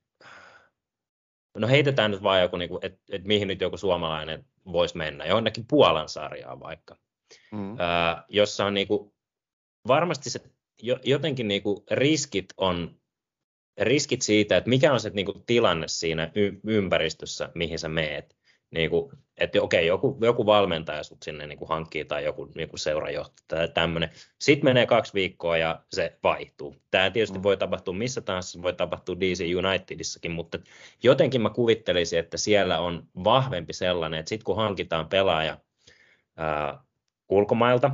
no heitetään nyt vaan joku, niin että et mihin nyt joku suomalainen voisi mennä, jonnekin Puolan sarjaan vaikka, mm. uh, jossa on niin kuin, varmasti se jotenkin niin kuin riskit on riskit siitä, että mikä on se niin kuin, tilanne siinä y- ympäristössä, mihin sä meet niin kuin, että okei, joku, joku valmentaja sut sinne niin kuin hankkii tai joku niin kuin seurajohtaja tai tämmöinen. Sitten menee kaksi viikkoa ja se vaihtuu. Tämä tietysti mm. voi tapahtua missä tahansa, voi tapahtua DC Unitedissakin, mutta jotenkin mä kuvittelisin, että siellä on vahvempi sellainen, että sitten kun hankitaan pelaaja ää, ulkomailta,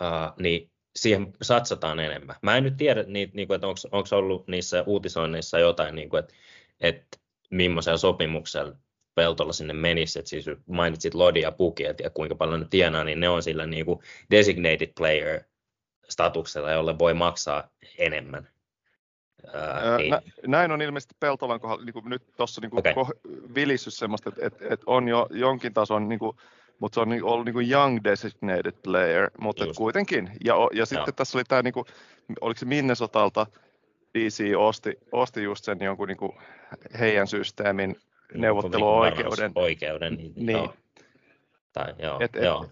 ää, niin siihen satsataan enemmän. Mä en nyt tiedä, niin, niin kuin, että onko ollut niissä uutisoinneissa jotain, niin kuin, että, että millaisella sopimuksella Peltolla sinne menisi, että siis mainitsit Lodi ja Puki, ja kuinka paljon ne tienaa, niin ne on sillä niin kuin designated player statuksella, jolle voi maksaa enemmän. Ää, niin. Näin on ilmeisesti Peltolan kohdalla, niin kuin nyt tuossa niin okay. vilissys semmoista, että, että, että, on jo jonkin tason, niin kuin, mutta se on niin, ollut niin kuin young designated player, mutta kuitenkin. Ja, ja sitten Joo. tässä oli tämä, niin kuin, oliko se Minnesotalta, DC osti, osti just sen jonkun niin kuin heidän systeemin neuvotteluoikeuden. Oikeuden, niin, niin. Joo. Tai, joo, et, et, joo.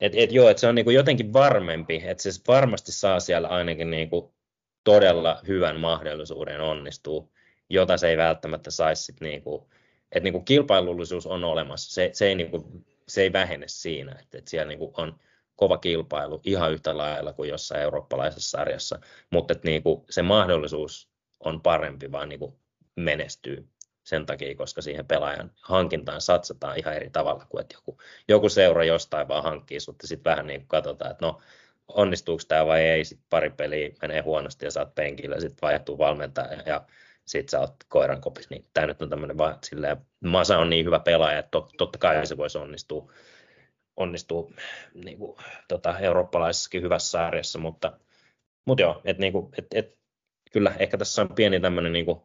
Et, et, joo, et se on niinku jotenkin varmempi, että se varmasti saa siellä ainakin niinku todella hyvän mahdollisuuden onnistuu, jota se ei välttämättä saisi sit niinku, että niinku kilpailullisuus on olemassa, se, se, ei, niinku, se ei vähene siinä, että et siellä niinku on kova kilpailu ihan yhtä lailla kuin jossain eurooppalaisessa sarjassa, mutta niinku se mahdollisuus on parempi vaan niinku menestyy sen takia, koska siihen pelaajan hankintaan satsataan ihan eri tavalla kuin että joku, joku seura jostain vaan hankkii sut ja sitten vähän niin kuin katsotaan, että no onnistuuko tämä vai ei, sitten pari peliä menee huonosti ja saat penkillä, sitten vaihtuu valmentaja ja sitten sä oot koiran kopissa, niin tämä nyt on tämmöinen vaan silleen, Masa on niin hyvä pelaaja, että totta kai se voisi onnistua, onnistua niin kuin, tota, eurooppalaisessakin hyvässä sarjassa, mutta, mutta joo, että niin et, et, kyllä ehkä tässä on pieni tämmöinen niin kuin,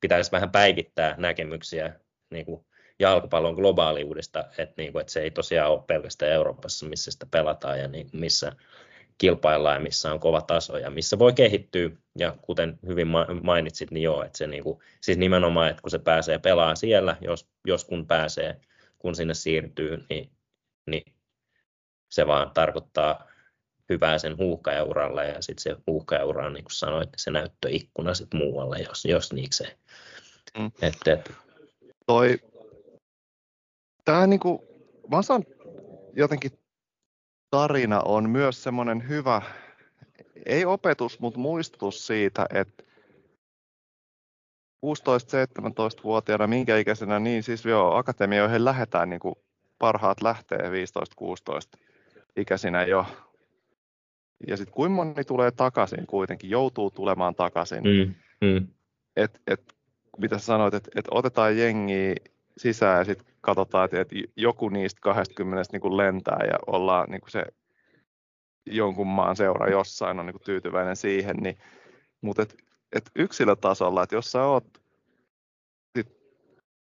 pitäisi vähän päivittää näkemyksiä niin kuin jalkapallon globaaliudesta, että, niin kuin, että se ei tosiaan ole pelkästään Euroopassa, missä sitä pelataan ja niin, missä kilpaillaan ja missä on kova taso ja missä voi kehittyä. Ja kuten hyvin mainitsit, niin joo, että se niin kuin, siis nimenomaan, että kun se pääsee pelaamaan siellä, jos, jos kun pääsee, kun sinne siirtyy, niin, niin se vaan tarkoittaa hyvää sen huuhkajauralle ja sitten se huuhkajaura on niin kuin sanoit, se näyttöikkuna sitten muualle, jos, jos niikseen. Mm. Et, et. Toi, tämä niinku, Vasan jotenkin tarina on myös semmoinen hyvä, ei opetus, mutta muistutus siitä, että 16-17-vuotiaana, minkä ikäisenä, niin siis joo, akatemioihin lähdetään niin kuin parhaat lähtee 15-16 ikäisinä jo ja sitten kuinka moni tulee takaisin kuitenkin, joutuu tulemaan takaisin. Mm, mm. Et, et, mitä sä sanoit, että et otetaan jengi sisään ja sitten katsotaan, että et joku niistä 20 niin kuin lentää ja ollaan niin kuin se jonkun maan seura jossain on niin kuin tyytyväinen siihen. Niin, mutta et, et yksilötasolla, että jos sä oot sit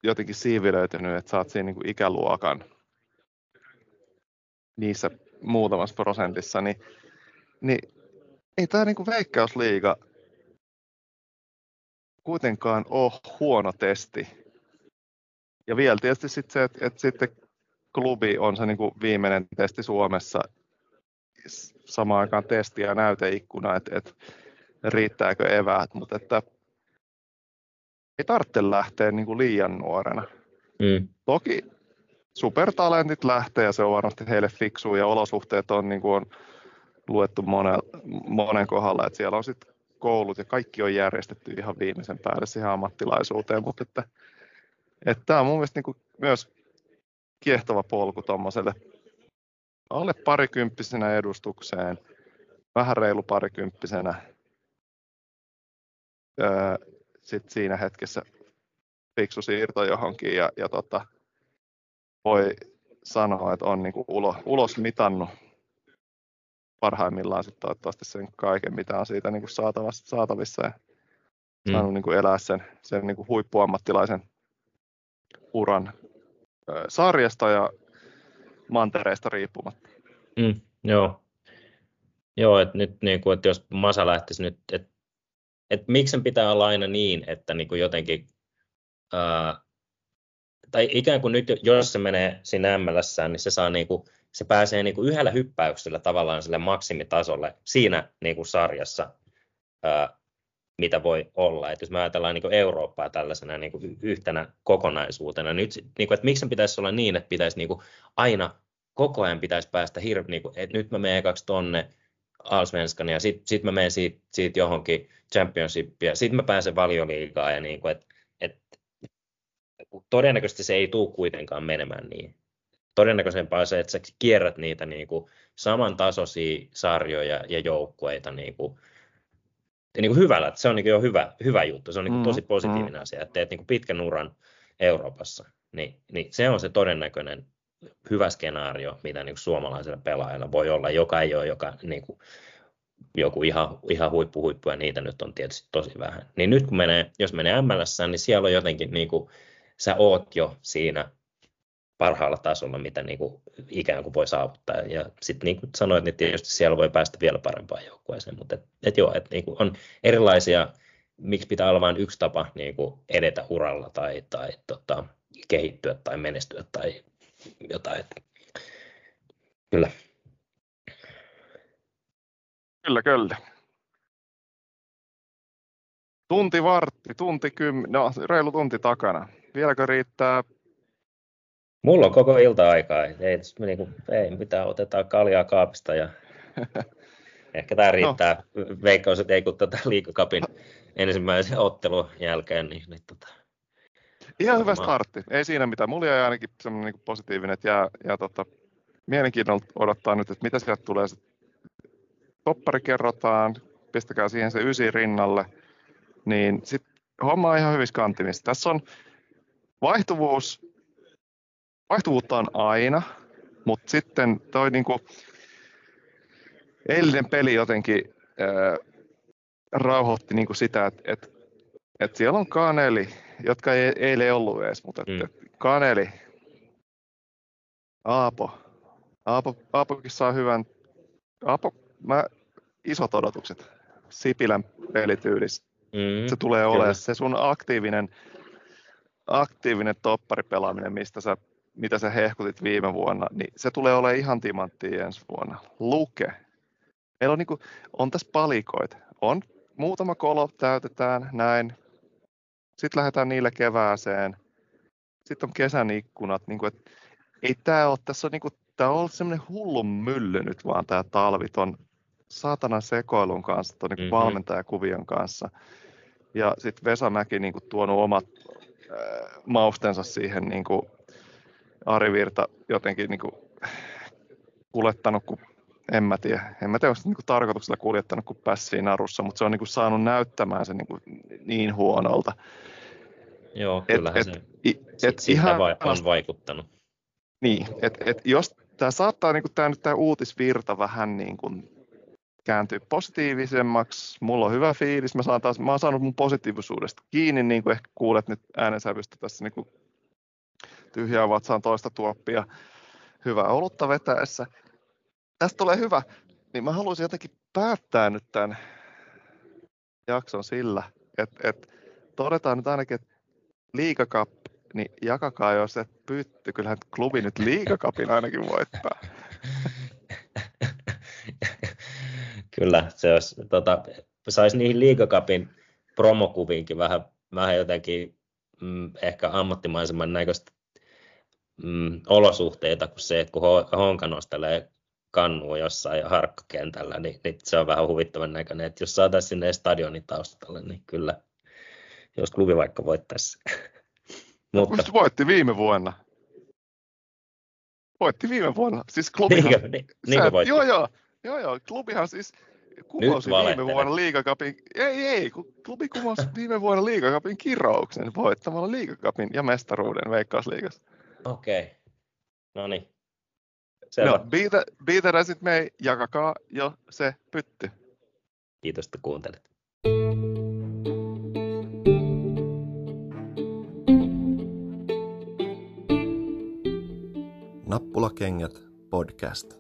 jotenkin siivilöitynyt, että sä oot siinä niin kuin ikäluokan niissä muutamassa prosentissa, niin niin ei tämä niinku veikkausliiga kuitenkaan ole huono testi. Ja vielä tietysti sit se, että, että sitten klubi on se niinku viimeinen testi Suomessa samaan aikaan testi ja näyteikkuna, että, että riittääkö eväät, mutta että ei tarvitse lähteä niin kuin liian nuorena. Mm. Toki supertalentit lähtee ja se on varmasti heille fiksu ja olosuhteet on, niin kuin on luettu monen, monen kohdalla, että siellä on sitten koulut ja kaikki on järjestetty ihan viimeisen päälle siihen ammattilaisuuteen, mutta että, että tämä on mun mielestä niin myös kiehtova polku tuommoiselle alle parikymppisenä edustukseen, vähän reilu parikymppisenä. Öö, Sitten siinä hetkessä fiksu siirto johonkin ja, ja tota, voi sanoa, että on niin ulos, ulos mitannut parhaimmillaan sitten toivottavasti sen kaiken, mitä on siitä niin kuin saatavissa, saatavissa ja mm. saanut niin kuin elää sen, sen niin kuin huippuammattilaisen uran ö, sarjasta ja mantereista riippumatta. Mm, joo. Joo, että nyt niin kuin, että jos Masa lähtisi nyt, että, että miksi sen pitää olla aina niin, että niin kuin jotenkin, ää, tai ikään kuin nyt, jos se menee sinne MLS, niin se saa niin kuin, se pääsee niin kuin yhdellä hyppäyksellä tavallaan sille maksimitasolle siinä niin kuin sarjassa, ää, mitä voi olla. Et jos me ajatellaan niin kuin Eurooppaa tällaisena niin kuin yhtenä kokonaisuutena, niin, nyt, niin kuin, että miksi pitäisi olla niin, että pitäisi niin kuin aina koko ajan pitäisi päästä hirveän, niin kuin, että nyt mä menen ekaksi tonne Allsvenskan ja sitten sit mä menen siitä, siitä johonkin championshipiin ja sitten mä pääsen valioliigaan ja niin kuin, että, että todennäköisesti se ei tule kuitenkaan menemään niin. Todennäköisempää on se, että sä kierrät niitä niin kuin samantasoisia sarjoja ja joukkueita niin kuin, niin kuin hyvällä, se on niin kuin jo hyvä, hyvä juttu, se on niin kuin tosi mm, positiivinen mm. asia, että teet niin kuin pitkän uran Euroopassa, niin, niin se on se todennäköinen hyvä skenaario, mitä niin kuin suomalaisella pelaajalla voi olla, joka ei ole joka, niin kuin, joku ihan, ihan huippu, huippu, ja niitä nyt on tietysti tosi vähän. Niin nyt kun menee, jos menee MLS, niin siellä on jotenkin, niin kuin, sä oot jo siinä parhaalla tasolla, mitä niin kuin ikään kuin voi saavuttaa. Ja sitten niin kuin sanoit, niin tietysti siellä voi päästä vielä parempaan joukkueeseen, mutta et, et joo, et niin kuin on erilaisia, miksi pitää olla vain yksi tapa niin kuin edetä uralla tai, tai tota, kehittyä tai menestyä tai jotain. Kyllä. Kyllä, kyllä. Tunti vartti, tunti kymmen, no reilu tunti takana. Vieläkö riittää? Mulla on koko ilta aikaa. Ei, ei, kuin, ei mitään, otetaan kaljaa kaapista ja ehkä tämä no. riittää. No. Veikkaus, että ei kun tätä liikakapin ensimmäisen ottelun jälkeen, niin, niin tota, Ihan hyvä startti. Ei siinä mitään. Mulla jäi ainakin semmoinen niin positiivinen, että jää, jää tota, mielenkiinnolla odottaa nyt, että mitä sieltä tulee. Toppari kerrotaan, pistäkää siihen se ysi rinnalle, niin sitten homma on ihan hyvissä kantimissa. Tässä on vaihtuvuus, vaihtuvuutta on aina, mutta sitten toi niinku, eilinen peli jotenkin ää, rauhoitti niinku sitä, että et, et siellä on Kaneli, jotka ei eilen ollut edes, mutta mm. Kaneli, Aapo, Aapo, Aapokin saa hyvän, Aapo, mä, isot odotukset Sipilän pelityylissä. Mm, se tulee olemaan se sun aktiivinen, aktiivinen topparipelaaminen, mistä sä, mitä sä hehkutit viime vuonna, niin se tulee olemaan ihan timanttia ensi vuonna. Luke. Meillä on, niin kuin, on tässä palikoita. On muutama kolo täytetään, näin, sitten lähdetään niille kevääseen. Sitten on kesän ikkunat. Niin kuin, että ei tämä ole, tässä on, niin kuin, tämä on ollut semmoinen hullun mylly nyt vaan tämä talvi ton saatanan sekoilun kanssa, tuon niin mm-hmm. valmentajakuvion kanssa. Ja sitten Vesa Mäki niin kuin, tuonut omat äh, maustensa siihen niin kuin, Ari Virta jotenkin niin kuin, kuljettanut kuin en mä tiedä, en mä tiedä, onko se niin tarkoituksella kuljettanut kuin pässiin narussa, mutta se on niin kuin saanut näyttämään se niin, kuin niin huonolta. Joo, kyllähän et, se et, et ihan, on vaikuttanut. Niin, että et jos tämä saattaa niin tämä, nyt tämä uutisvirta vähän niin kuin kääntyy positiivisemmaksi, mulla on hyvä fiilis, mä, saan taas, mä oon saanut mun positiivisuudesta kiinni, niin kuin ehkä kuulet nyt äänensävystä tässä niin kuin tyhjää vatsaan toista tuoppia, hyvää olutta vetäessä, tästä tulee hyvä, niin mä haluaisin jotenkin päättää nyt tämän jakson sillä, että, että todetaan nyt ainakin, että liikakap, niin jakakaa jos et pytty, kyllähän klubi nyt liikakapin ainakin voittaa. Kyllä, se olisi, tota, saisi niihin liigakapin promokuviinkin vähän, vähän jotenkin mm, ehkä ammattimaisemman näköistä mm, olosuhteita kuin se, että kun Honka nostelee kannua jossain harkkakentällä, niin, niin se on vähän huvittavan näköinen. Että jos saataisiin sinne stadionin taustalle, niin kyllä, jos klubi vaikka voittaisi. Mutta... voitti viime vuonna. Voitti viime vuonna. Siis klubihan... Niinkö, niin, niinkö voitti? Joo, joo. Joo, joo. Klubihan siis kumosi viime vuonna liigakapin, ei, ei, klubi kumosi viime vuonna liigakapin kirouksen voittamalla liigakapin ja mestaruuden Veikkausliigassa. Okei. Okay. No niin. No, biite, biiteräisit me jakakaa jo se pytty. Kiitos, että kuuntelit. Nappulakengät podcast.